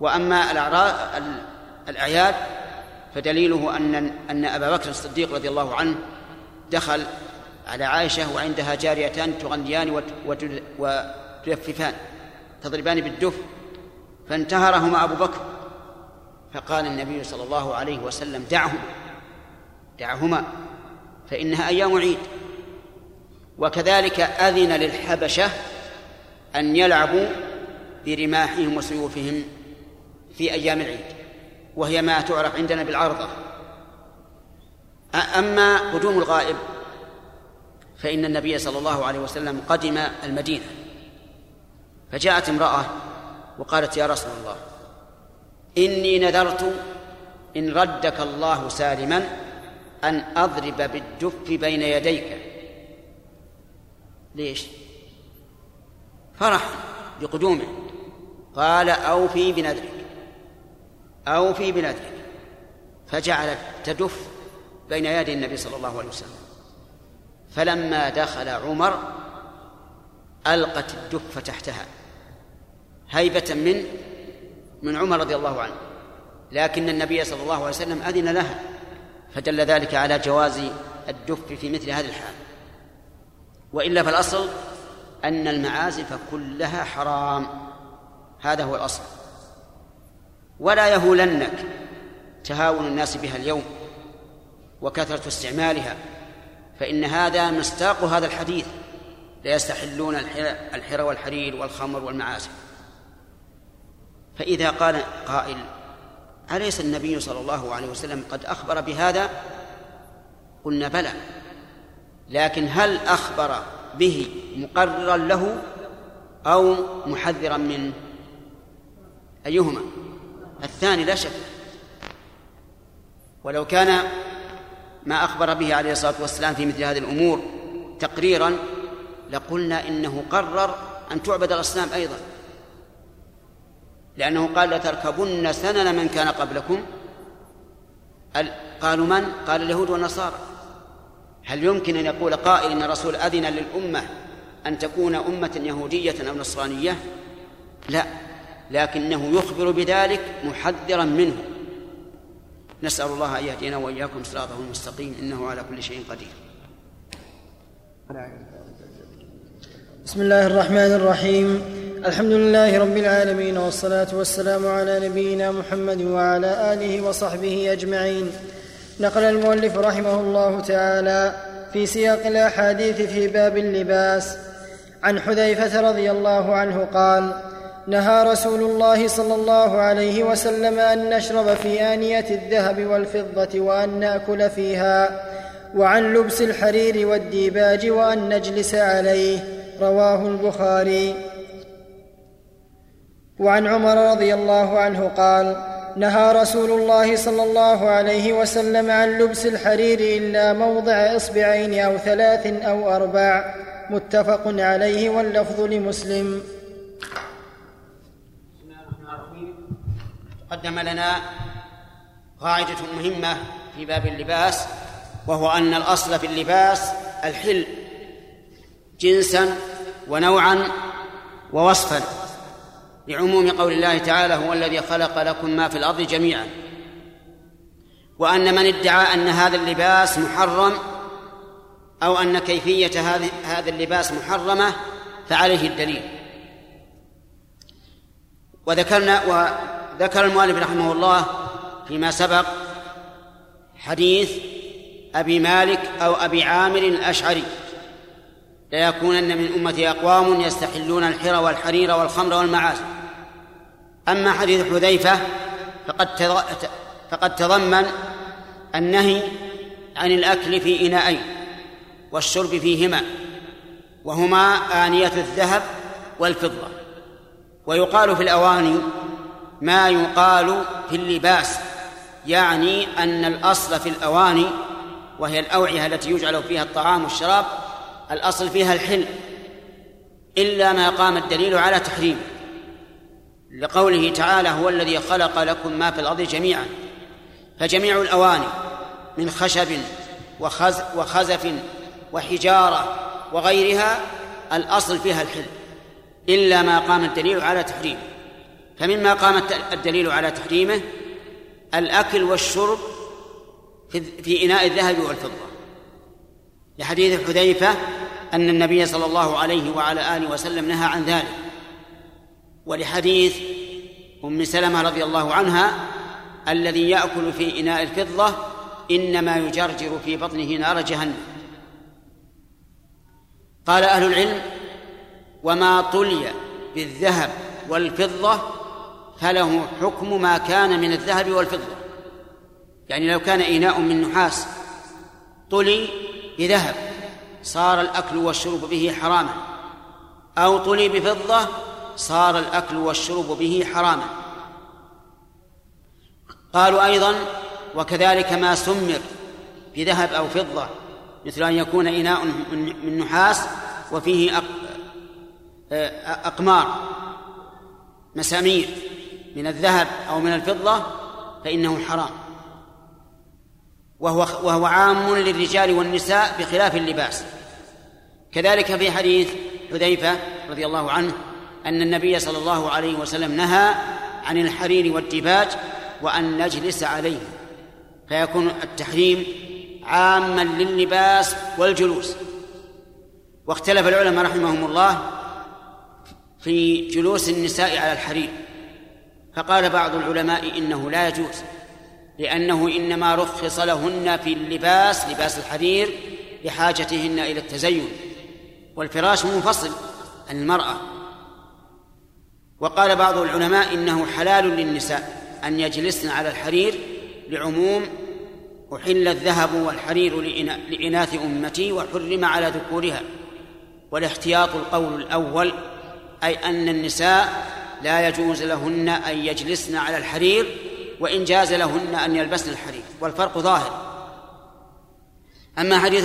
وأما الأعياد فدليله أن أن أبا بكر الصديق رضي الله عنه دخل على عائشة وعندها جاريتان تغنيان وتلففان تضربان بالدف. فانتهرهما أبو بكر فقال النبي صلى الله عليه وسلم دعهما دعهما فإنها أيام عيد. وكذلك أذن للحبشة أن يلعبوا برماحهم وسيوفهم في أيام العيد وهي ما تعرف عندنا بالعرضة. أما قدوم الغائب فإن النبي صلى الله عليه وسلم قدم المدينة. فجاءت امرأة وقالت يا رسول الله إني نذرت إن ردك الله سالما أن أضرب بالدف بين يديك. ليش؟ فرح بقدومه. قال أوفي بنذرك. أوفي بنذرك. فجعلت تدف بين يدي النبي صلى الله عليه وسلم. فلما دخل عمر ألقت الدف تحتها. هيبة من من عمر رضي الله عنه. لكن النبي صلى الله عليه وسلم أذن لها. فدل ذلك على جواز الدف في مثل هذه الحال. وإلا فالأصل أن المعازف كلها حرام. هذا هو الأصل. ولا يهولنك تهاون الناس بها اليوم وكثرة استعمالها فإن هذا مصداق هذا الحديث. لا يستحلون الحر والحرير والخمر والمعازف. فإذا قال قائل أليس النبي صلى الله عليه وسلم قد أخبر بهذا؟ قلنا بلى. لكن هل أخبر به مقررا له أو محذرا منه أيهما؟ الثاني لا شك. ولو كان ما أخبر به عليه الصلاة والسلام في مثل هذه الأمور تقريرا لقلنا إنه قرر أن تعبد الأصنام أيضا. لأنه قال لتركبن سنن من كان قبلكم. قالوا من؟ قال اليهود والنصارى. هل يمكن أن يقول قائل إن الرسول أذن للأمة أن تكون أمة يهودية أو نصرانية؟ لا. لكنه يخبر بذلك محذرا منه. نسأل الله أن يهدينا وإياكم صراطه المستقيم. إنه على كل شيء قدير. بسم الله الرحمن الرحيم. الحمد لله رب العالمين والصلاة والسلام على نبينا محمد وعلى آله وصحبه أجمعين. نقل المؤلف رحمه الله تعالى في سياق الأحاديث في باب اللباس. عن حذيفة رضي الله عنه قال نهى رسول الله صلى الله عليه وسلم أن نشرب في آنية الذهب والفضة وأن نأكل فيها وعن لبس الحرير والديباج وأن نجلس عليه رواه البخاري. وعن عمر رضي الله عنه قال نهى رسول الله صلى الله عليه وسلم عن لبس الحرير إلا موضع إصبعين أو ثلاث أو أربع متفق عليه واللفظ لمسلم. قدم لنا قاعدة مهمة في باب اللباس وهو أن الأصل في اللباس الحل جنسا ونوعا ووصفا. لعموم قول الله تعالى هو الذي خلق لكم ما في الأرض جميعا. وأن من ادعى أن هذا اللباس محرم أو أن كيفية هذا اللباس محرمة فعليه الدليل. وذكرنا وذكر المؤلف رحمه الله فيما سبق حديث أبي مالك أو أبي عامر الأشعري. ليكونن من أمتي أقوام يستحلون الحر والحرير والخمر والمعازف أما حديث حذيفة فقد فقد تضمن النهي عن الأكل في إناءين والشرب فيهما وهما آنية الذهب والفضة. ويقال في الأواني ما يقال في اللباس يعني أن الأصل في الأواني وهي الأوعية التي يجعل فيها الطعام والشراب الأصل فيها الحل إلا ما قام الدليل على تحريمه. لقوله تعالى هو الذي خلق لكم ما في الأرض جميعا فجميع الأواني من خشب وخز وخزف وحجارة وغيرها الأصل فيها الحل إلا ما قام الدليل على تحريمه. فمما قام الدليل على تحريمه الأكل والشرب في إناء الذهب والفضة. لحديث حذيفة أن النبي صلى الله عليه وعلى آله وسلم نهى عن ذلك. ولحديث أم سلمة رضي الله عنها الذي يأكل في إناء الفضة إنما يجرجر في بطنه نار جهنم. قال أهل العلم وما طلي بالذهب والفضة فله حكم ما كان من الذهب والفضة. يعني لو كان إناء من نحاس طلي بذهب صار الأكل والشرب به حراما. أو طلي بفضة صار الأكل والشرب به حراما. قالوا أيضا وكذلك ما سمر بذهب أو فضة مثل أن يكون إناء من نحاس وفيه أقمار مسامير من الذهب أو من الفضة فإنه حرام. وهو وهو عام للرجال والنساء بخلاف اللباس. كذلك في حديث حذيفة رضي الله عنه أن النبي صلى الله عليه وسلم نهى عن الحرير والديباج وأن نجلس عليه فيكون التحريم عاما لللباس والجلوس. واختلف العلماء رحمهم الله في جلوس النساء على الحرير فقال بعض العلماء إنه لا يجوز لأنه إنما رخص لهن في اللباس لباس الحرير لحاجتهن إلى التزين. والفراش منفصل عن المرأة وقال بعض العلماء إنه حلال للنساء أن يجلسن على الحرير لعموم أحل الذهب والحرير لإناث أمتي وحرم على ذكورها. والاحتياط القول الأول أي أن النساء لا يجوز لهن أن يجلسن على الحرير وإن جاز لهن أن يلبسن الحرير والفرق ظاهر. أما حديث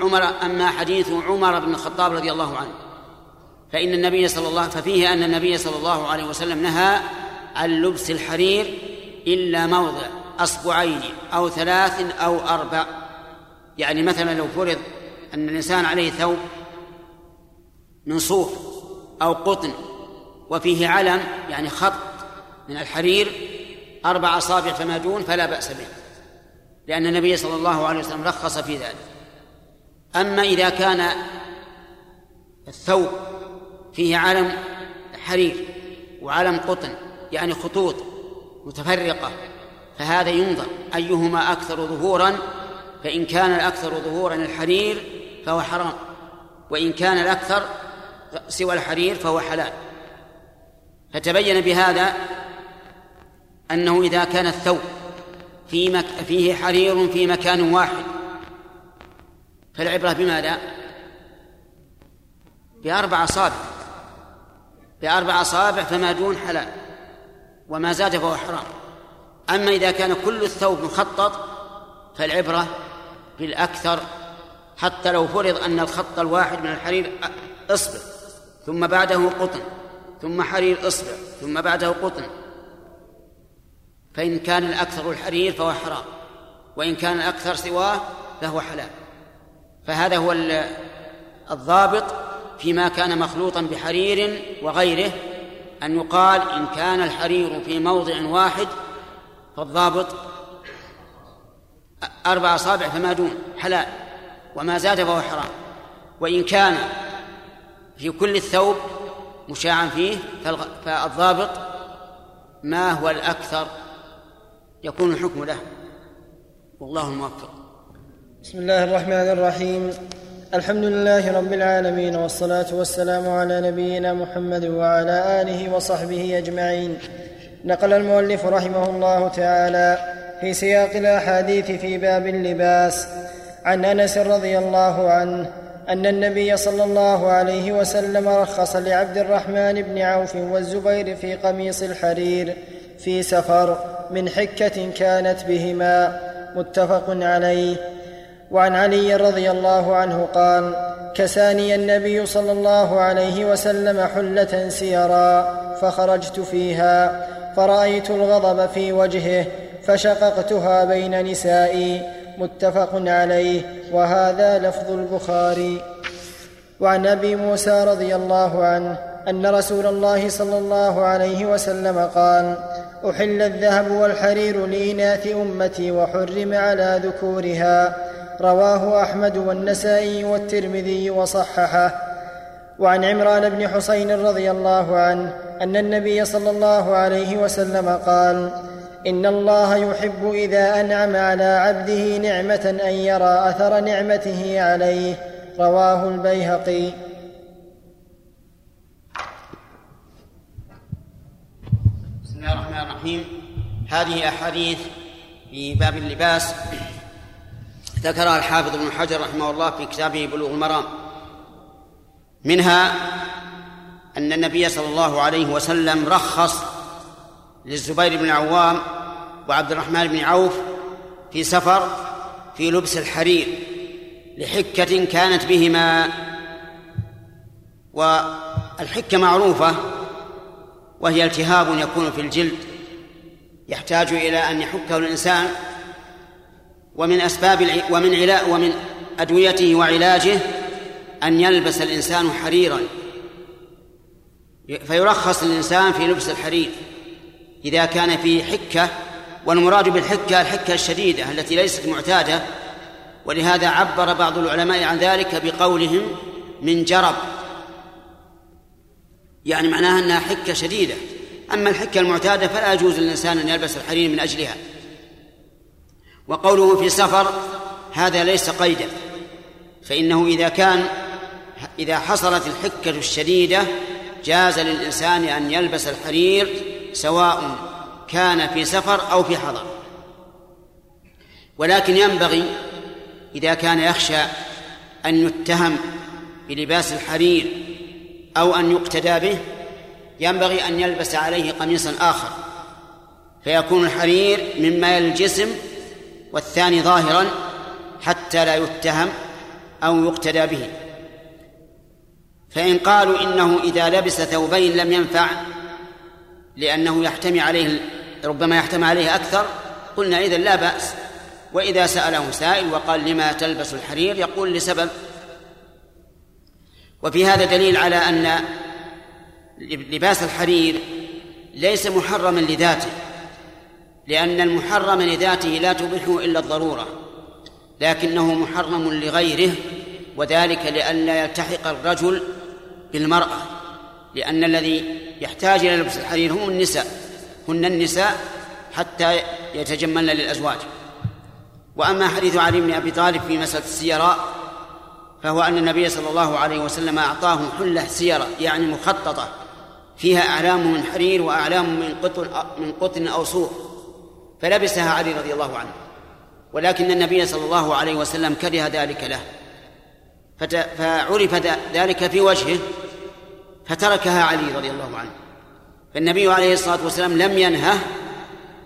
عمر أما حديث عمر بن الخطاب رضي الله عنه. فإن النبي صلى الله ففيه أن النبي صلى الله عليه وسلم نهى عن لبس الحرير إلا موضع أصبعين أو ثلاث أو أربع. يعني مثلا لو فرض أن الإنسان عليه ثوب من صوف أو قطن وفيه علم يعني خط من الحرير أربع أصابع فما دون فلا بأس به لأن النبي صلى الله عليه وسلم رخص في ذلك. أما إذا كان الثوب فيه علم حرير وعلم قطن يعني خطوط متفرقة فهذا ينظر أيهما أكثر ظهورا فإن كان الأكثر ظهورا الحرير فهو حرام وإن كان الأكثر سوى الحرير فهو حلال فتبين بهذا أنه إذا كان الثوب في مك... فيه حرير في مكان واحد فالعبرة بماذا؟ بأربع أصابع بأربع أصابع فما دون حلال وما زاد فهو حرام. أما إذا كان كل الثوب مخطط فالعبرة بالأكثر حتى لو فرض أن الخط الواحد من الحرير إصبع ثم بعده قطن ثم حرير إصبع ثم بعده قطن. فإن كان الأكثر الحرير فهو حرام وإن كان الأكثر سواه فهو حلال. فهذا هو الضابط فيما كان مخلوطا بحرير وغيره أن يقال إن كان الحرير في موضع واحد فالضابط أربع أصابع فما دون حلال وما زاد فهو حرام. وإن كان في كل الثوب مشاعا فيه فالضابط ما هو الأكثر؟ يكون الحكم له. والله الموفق. بسم الله الرحمن الرحيم. الحمد لله رب العالمين والصلاة والسلام على نبينا محمد وعلى آله وصحبه أجمعين. نقل المؤلف رحمه الله تعالى في سياق الأحاديث في باب اللباس عن أنس رضي الله عنه أن النبي صلى الله عليه وسلم رخص لعبد الرحمن بن عوف والزبير في قميص الحرير في سفر من حكة كانت بهما متفق عليه. وعن علي رضي الله عنه قال كساني النبي صلى الله عليه وسلم حلة سيرا فخرجت فيها فرأيت الغضب في وجهه فشققتها بين نسائي متفق عليه وهذا لفظ البخاري. وعن أبي موسى رضي الله عنه أن رسول الله صلى الله عليه وسلم قال أحل الذهب والحرير لإناث أمتي وحرم على ذكورها. رواه أحمد والنسائي والترمذي وصححه. وعن عمران بن حسين رضي الله عنه أن النبي صلى الله عليه وسلم قال إن الله يحب إذا أنعم على عبده نعمة أن يرى أثر نعمته عليه. رواه البيهقي. بسم الله الرحمن الرحيم. هذه أحاديث في باب اللباس. ذكرها الحافظ ابن حجر رحمه الله في كتابه بلوغ المرام. منها أن النبي صلى الله عليه وسلم رخص للزبير بن العوام وعبد الرحمن بن عوف في سفر في لبس الحرير لحكة كانت بهما. والحكة معروفة وهي التهاب يكون في الجلد يحتاج إلى أن يحكه الإنسان ومن أسباب ومن علاء ومن أدويته وعلاجه أن يلبس الإنسان حريرا. فيرخص الإنسان في لبس الحرير. إذا كان فيه حكة والمراد بالحكة الحكة الشديدة التي ليست معتادة ولهذا عبر بعض العلماء عن ذلك بقولهم من جرب. يعني معناها أنها حكة شديدة. أما الحكة المعتادة فلا يجوز للإنسان أن يلبس الحرير من أجلها. وقوله في سفر هذا ليس قيدا. فإنه إذا كان إذا حصلت الحكة الشديدة جاز للإنسان أن يلبس الحرير سواء كان في سفر أو في حضر. ولكن ينبغي إذا كان يخشى أن يتهم بلباس الحرير أو أن يقتدى به ينبغي أن يلبس عليه قميصا آخر. فيكون الحرير مما الجسم والثاني ظاهرا حتى لا يتهم أو يقتدى به. فإن قالوا إنه إذا لبس ثوبين لم ينفع لأنه يحتمي عليه ربما يحتمي عليه أكثر قلنا إذا لا بأس. وإذا سأله سائل وقال لما تلبس الحرير؟ يقول لسبب. وفي هذا دليل على أن لباس الحرير ليس محرما لذاته. لأن المحرم لذاته لا تبيحه إلا الضرورة لكنه محرم لغيره وذلك لئلا يلتحق الرجل بالمرأة لأن الذي يحتاج إلى لبس الحرير هم النساء هن النساء حتى يتجملن للأزواج. وأما حديث علي بن أبي طالب في مسألة السيراء فهو أن النبي صلى الله عليه وسلم أعطاه حلة سيرة يعني مخططة فيها أعلام من حرير وأعلام من قطن من قطن أو صوف فلبسها علي رضي الله عنه. ولكن النبي صلى الله عليه وسلم كره ذلك له. فعرف ذلك في وجهه فتركها علي رضي الله عنه. فالنبي عليه الصلاة والسلام لم ينهه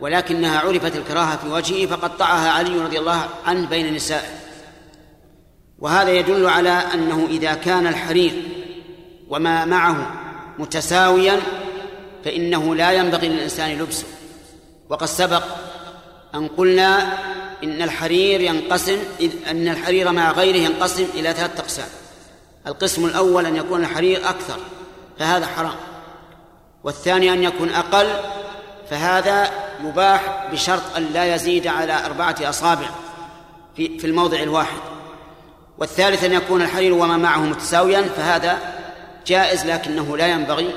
ولكنها عرفت الكراهة في وجهه فقطعها علي رضي الله عنه بين نسائه. وهذا يدل على أنه إذا كان الحرير وما معه متساويا فإنه لا ينبغي للإنسان لبسه. وقد سبق ان قلنا إن الحرير ينقسم أن الحرير مع غيره ينقسم إلى ثلاثة أقسام. القسم الأول أن يكون الحرير أكثر فهذا حرام. والثاني أن يكون أقل فهذا يباح بشرط أن لا يزيد على أربعة أصابع في, في الموضع الواحد. والثالث أن يكون الحرير وما معه متساويا فهذا جائز لكنه لا ينبغي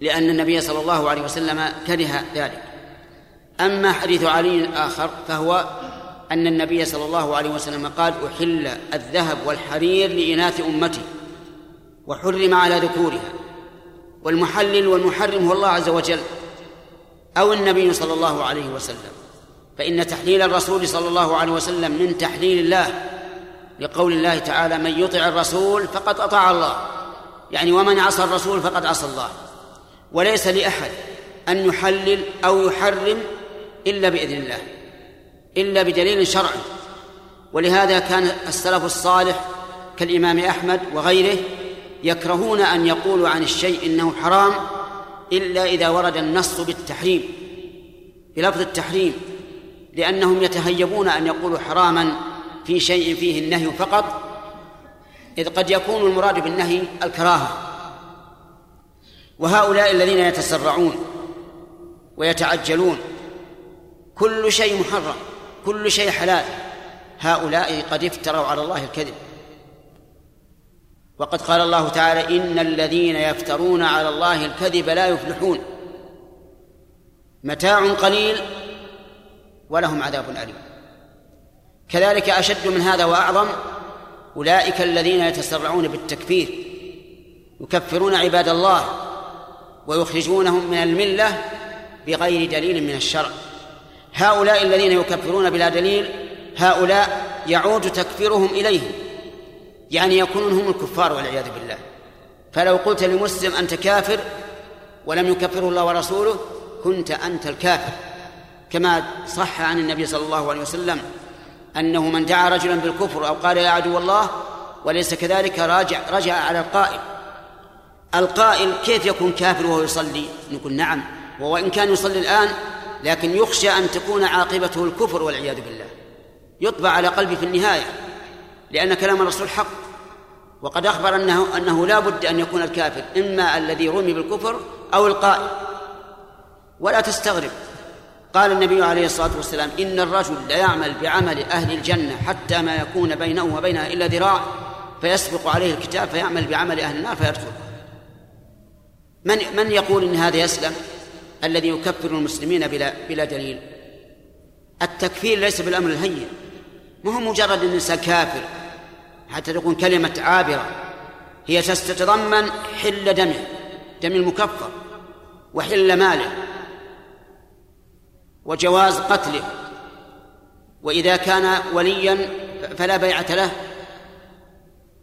لأن النبي صلى الله عليه وسلم كره ذلك. أما حديث علي الآخر فهو أن النبي صلى الله عليه وسلم قال أحل الذهب والحرير لإناث أمتي وحرم على ذكورها. والمحلل والمحرم هو الله عز وجل أو النبي صلى الله عليه وسلم. فإن تحليل الرسول صلى الله عليه وسلم من تحليل الله لقول الله تعالى من يطع الرسول فقد أطاع الله. يعني ومن عصى الرسول فقد عصى الله. وليس لأحد أن يحلل أو يحرم إلا بإذن الله إلا بدليل شرعي. ولهذا كان السلف الصالح كالإمام أحمد وغيره يكرهون أن يقولوا عن الشيء إنه حرام إلا إذا ورد النص بالتحريم بلفظ التحريم لأنهم يتهيبون أن يقولوا حراما في شيء فيه النهي فقط إذ قد يكون المراد بالنهي الكراهة. وهؤلاء الذين يتسرعون ويتعجلون كل شيء محرم كل شيء حلال. هؤلاء قد افتروا على الله الكذب. وقد قال الله تعالى إن الذين يفترون على الله الكذب لا يفلحون. متاع قليل ولهم عذاب أليم. كذلك أشد من هذا وأعظم أولئك الذين يتسرعون بالتكفير يكفرون عباد الله ويخرجونهم من الملة بغير دليل من الشرع. هؤلاء الذين يكفرون بلا دليل هؤلاء يعود تكفيرهم إليهم. يعني يكونون هم الكفار والعياذ بالله. فلو قلت لمسلم أنت كافر ولم يكفره الله ورسوله كنت أنت الكافر. كما صح عن النبي صلى الله عليه وسلم أنه من دعا رجلا بالكفر أو قال يا عدو الله وليس كذلك راجع رجع على القائل. القائل كيف يكون كافر وهو يصلي؟ نقول نعم. وإن كان يصلي الآن لكن يخشى أن تكون عاقبته الكفر والعياذ بالله. يطبع على قلبه في النهاية لأن كلام الرسول حق. وقد أخبر أنه أنه لا بد أن يكون الكافر إما الذي رمي بالكفر أو القائل. ولا تستغرب. قال النبي عليه الصلاة والسلام إن الرجل ليعمل بعمل أهل الجنة حتى ما يكون بينه وبينها إلا ذراع فيسبق عليه الكتاب فيعمل بعمل أهل النار فيدخل من من يقول إن هذا يسلم؟ الذي يكفر المسلمين بلا بلا دليل. التكفير ليس بالأمر الهين. ما هو مجرد أن الإنسان كافر حتى تكون كلمة عابرة. هي تتضمن حل دمه دم المكفر وحل ماله وجواز قتله. وإذا كان وليا فلا بيعة له.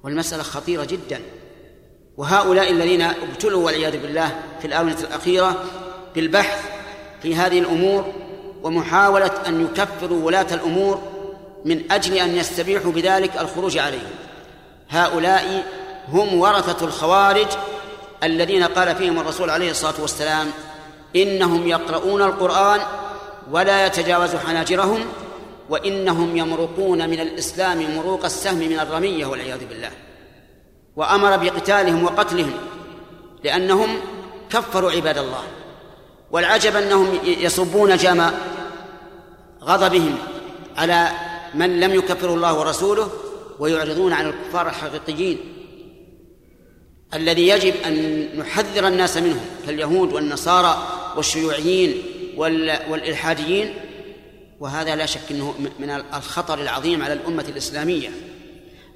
والمسألة خطيرة جدا. وهؤلاء الذين ابتلوا والعياذ بالله في الآونة الأخيرة بالبحث في هذه الأمور ومحاولة أن يكفروا ولاة الأمور من أجل أن يستبيحوا بذلك الخروج عليهم. هؤلاء هم ورثة الخوارج الذين قال فيهم الرسول عليه الصلاة والسلام إنهم يقرؤون القرآن ولا يتجاوز حناجرهم وإنهم يمرقون من الإسلام مروق السهم من الرمية والعياذ بالله. وأمر بقتالهم وقتلهم لأنهم كفروا عباد الله. والعجب أنهم يصبون جام غضبهم على من لم يكفره الله ورسوله ويعرضون عن الكفار الحقيقيين الذي يجب أن نحذر الناس منهم كاليهود والنصارى والشيوعيين والإلحاديين وهذا لا شك أنه من الخطر العظيم على الأمة الإسلامية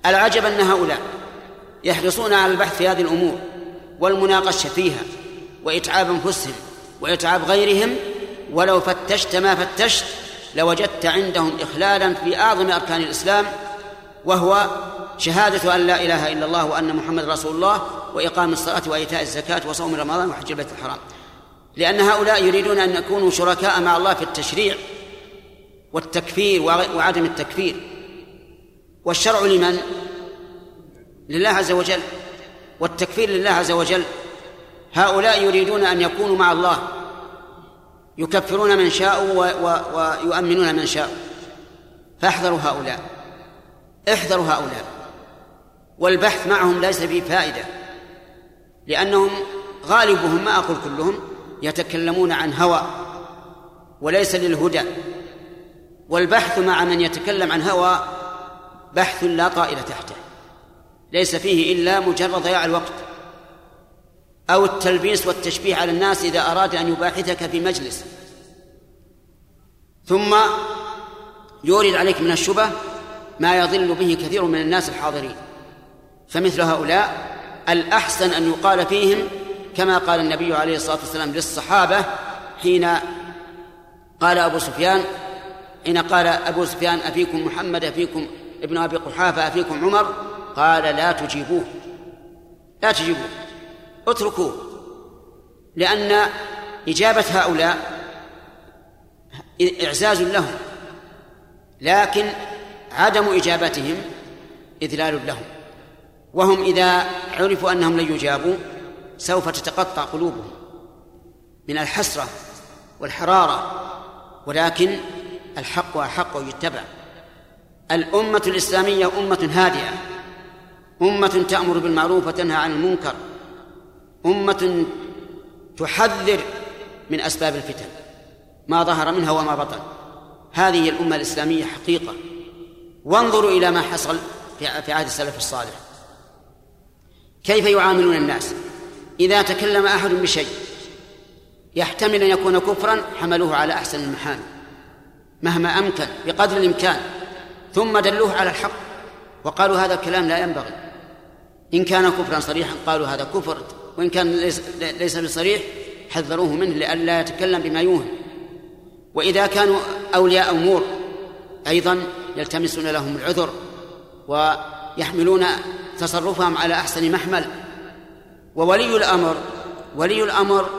العجب أن هؤلاء يحرصون على البحث في هذه الأمور والمناقشة فيها وإتعاب أنفسهم وإتعاب غيرهم ولو فتشت ما فتشت لوجدت عندهم إخلالا في أعظم أركان الإسلام وهو شهادة أن لا إله إلا الله وأن محمد رسول الله وإقام الصلاة وإيتاء الزكاة وصوم رمضان وحج البيت الحرام. لأن هؤلاء يريدون أن يكونوا شركاء مع الله في التشريع والتكفير وعدم التكفير. والشرع لمن؟ لله عز وجل. والتكفير لله عز وجل. هؤلاء يريدون أن يكونوا مع الله يكفرون من شاءوا ويؤمنون من شاءوا. فاحذروا هؤلاء احذروا هؤلاء. والبحث معهم ليس فيه فائدة لأنهم غالبهم ما أقول كلهم يتكلمون عن هوى وليس للهدى. والبحث مع من يتكلم عن هوى بحث لا طائل تحته ليس فيه إلا مجرد ضياع الوقت. أو التلبيس والتشبيه على الناس إذا أراد أن يباحثك في مجلس. ثم يورد عليك من الشبه ما يضل به كثير من الناس الحاضرين. فمثل هؤلاء الأحسن أن يقال فيهم كما قال النبي عليه الصلاة والسلام للصحابة حين قال أبو سفيان حين قال أبو سفيان أفيكم محمد أفيكم ابن أبي قحافة أفيكم عمر؟ قال لا تجيبوه. لا تجيبوه. اتركوه لأن إجابة هؤلاء إعزاز لهم لكن عدم إجابتهم إذلال لهم. وهم إذا عرفوا أنهم لن يجابوا سوف تتقطع قلوبهم من الحسرة والحرارة ولكن الحق أحق يتبع. الأمة الإسلامية أمة هادئة أمة تأمر بالمعروف وتنهى عن المنكر. أمة تحذر من أسباب الفتن ما ظهر منها وما بطن. هذه الأمة الإسلامية حقيقة. وانظروا إلى ما حصل في عهد السلف الصالح. كيف يعاملون الناس؟ إذا تكلم أحد بشيء يحتمل أن يكون كفرا حملوه على أحسن المحامل مهما أمكن بقدر الإمكان. ثم دلوه على الحق وقالوا هذا الكلام لا ينبغي. إن كان كفرا صريحا قالوا هذا كفر. وإن كان ليس, ليس بصريح حذروه منه لئلا يتكلم بما يوهم وإذا كانوا أولياء أمور أيضا يلتمسون لهم العذر ويحملون تصرفهم على أحسن محمل. وولي الأمر ولي الأمر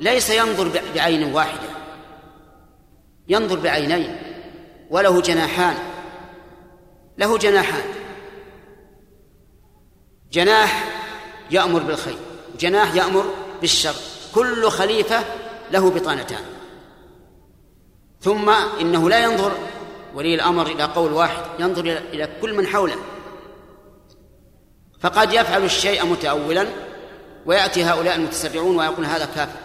ليس ينظر بعين واحدة. ينظر بعينين. وله جناحان. له جناحان. جناح يأمر بالخير. جناح يأمر بالشر كل خليفة له بطانتان. ثم إنه لا ينظر ولي الأمر إلى قول واحد ينظر إلى كل من حوله. فقد يفعل الشيء متأولا ويأتي هؤلاء المتسرعون ويقول هذا كافر.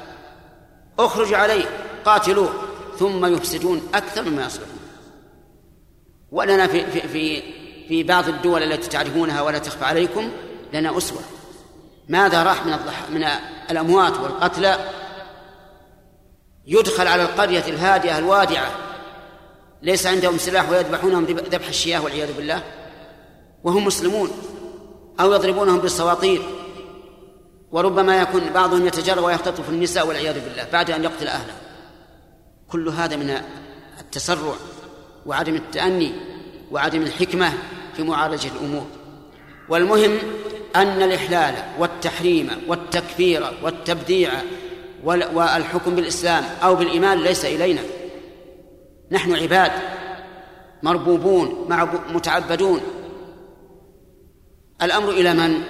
اخرج عليه قاتلوه ثم يفسدون أكثر مما يصلحون. ولنا في, في, في, في بعض الدول التي تعرفونها ولا تخفى عليكم لنا أسوة. ماذا راح من من الأموات والقتلى؟ يدخل على القرية الهادئة الوادعة. ليس عندهم سلاح ويذبحونهم ذبح الشياه والعياذ بالله. وهم مسلمون. أو يضربونهم بالسواطير. وربما يكون بعضهم يتجرى ويختطف النساء والعياذ بالله بعد أن يقتل أهله. كل هذا من التسرع وعدم التأني وعدم الحكمة في معالجة الأمور. والمهم أن الإحلال والتحريم والتكفير والتبديع والحكم بالإسلام أو بالإيمان ليس إلينا. نحن عباد مربوبون متعبدون. الأمر إلى من؟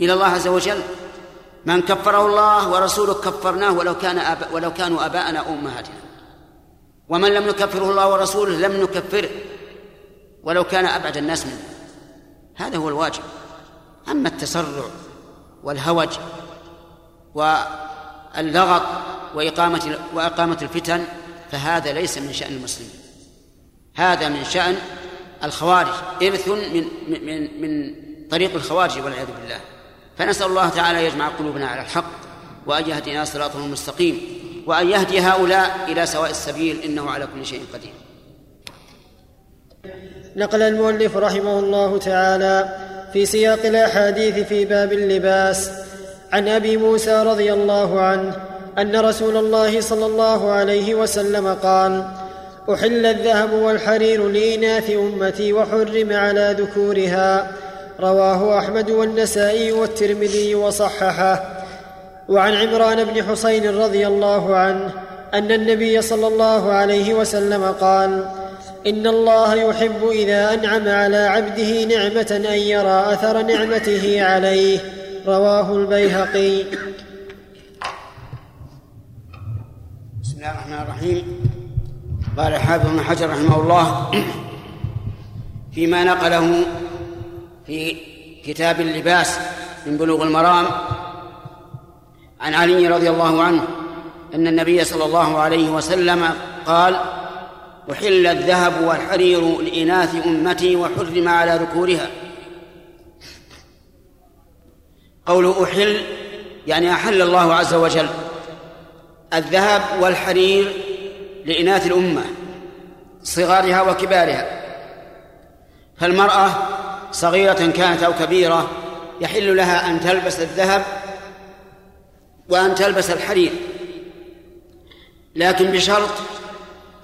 إلى الله عز وجل. من كفره الله ورسوله كفرناه ولو كان أب... ولو كانوا آباءنا أو أمهاتنا. ومن لم يكفره الله ورسوله لم نكفره. ولو كان أبعد الناس منه. هذا هو الواجب. أما التسرع والهوج واللغط وإقامة وإقامة الفتن فهذا ليس من شأن المسلمين هذا من شأن الخوارج إرث من من من طريق الخوارج والعياذ بالله. فنسأل الله تعالى يجمع قلوبنا على الحق وأن يهدنا صراطه المستقيم وأن يهدي هؤلاء إلى سواء السبيل إنه على كل شيء قدير. نقل المؤلف رحمه الله تعالى في سياق الأحاديث في باب اللباس عن أبي موسى رضي الله عنه أن رسول الله صلى الله عليه وسلم قال أحل الذهب والحرير لإناث أمتي وحرم على ذكورها. رواه أحمد والنسائي والترمذي وصححه. وعن عمران بن حسين رضي الله عنه أن النبي صلى الله عليه وسلم قال إن الله يحب إذا أنعم على عبده نعمة أن يرى أثر نعمته عليه. رواه البيهقي. بسم الله الرحمن الرحيم. قال الحافظ بن حجر رحمه الله فيما نقله في كتاب اللباس من بلوغ المرام عن علي رضي الله عنه أن النبي صلى الله عليه وسلم قال أحل الذهب والحرير لإناث أمتي وحرم على ذكورها. قول أحل يعني أحل الله عز وجل. الذهب والحرير لإناث الأمة صغارها وكبارها. فالمرأة صغيرة كانت أو كبيرة يحل لها أن تلبس الذهب وأن تلبس الحرير. لكن بشرط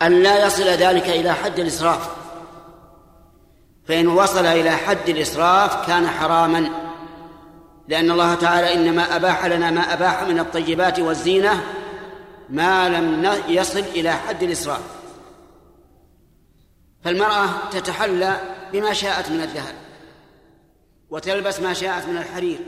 أن لا يصل ذلك إلى حد الإسراف. فإن وصل إلى حد الإسراف كان حراما لأن الله تعالى إنما أباح لنا ما أباح من الطيبات والزينة ما لم يصل إلى حد الإسراف. فالمرأة تتحلى بما شاءت من الذهب وتلبس ما شاءت من الحرير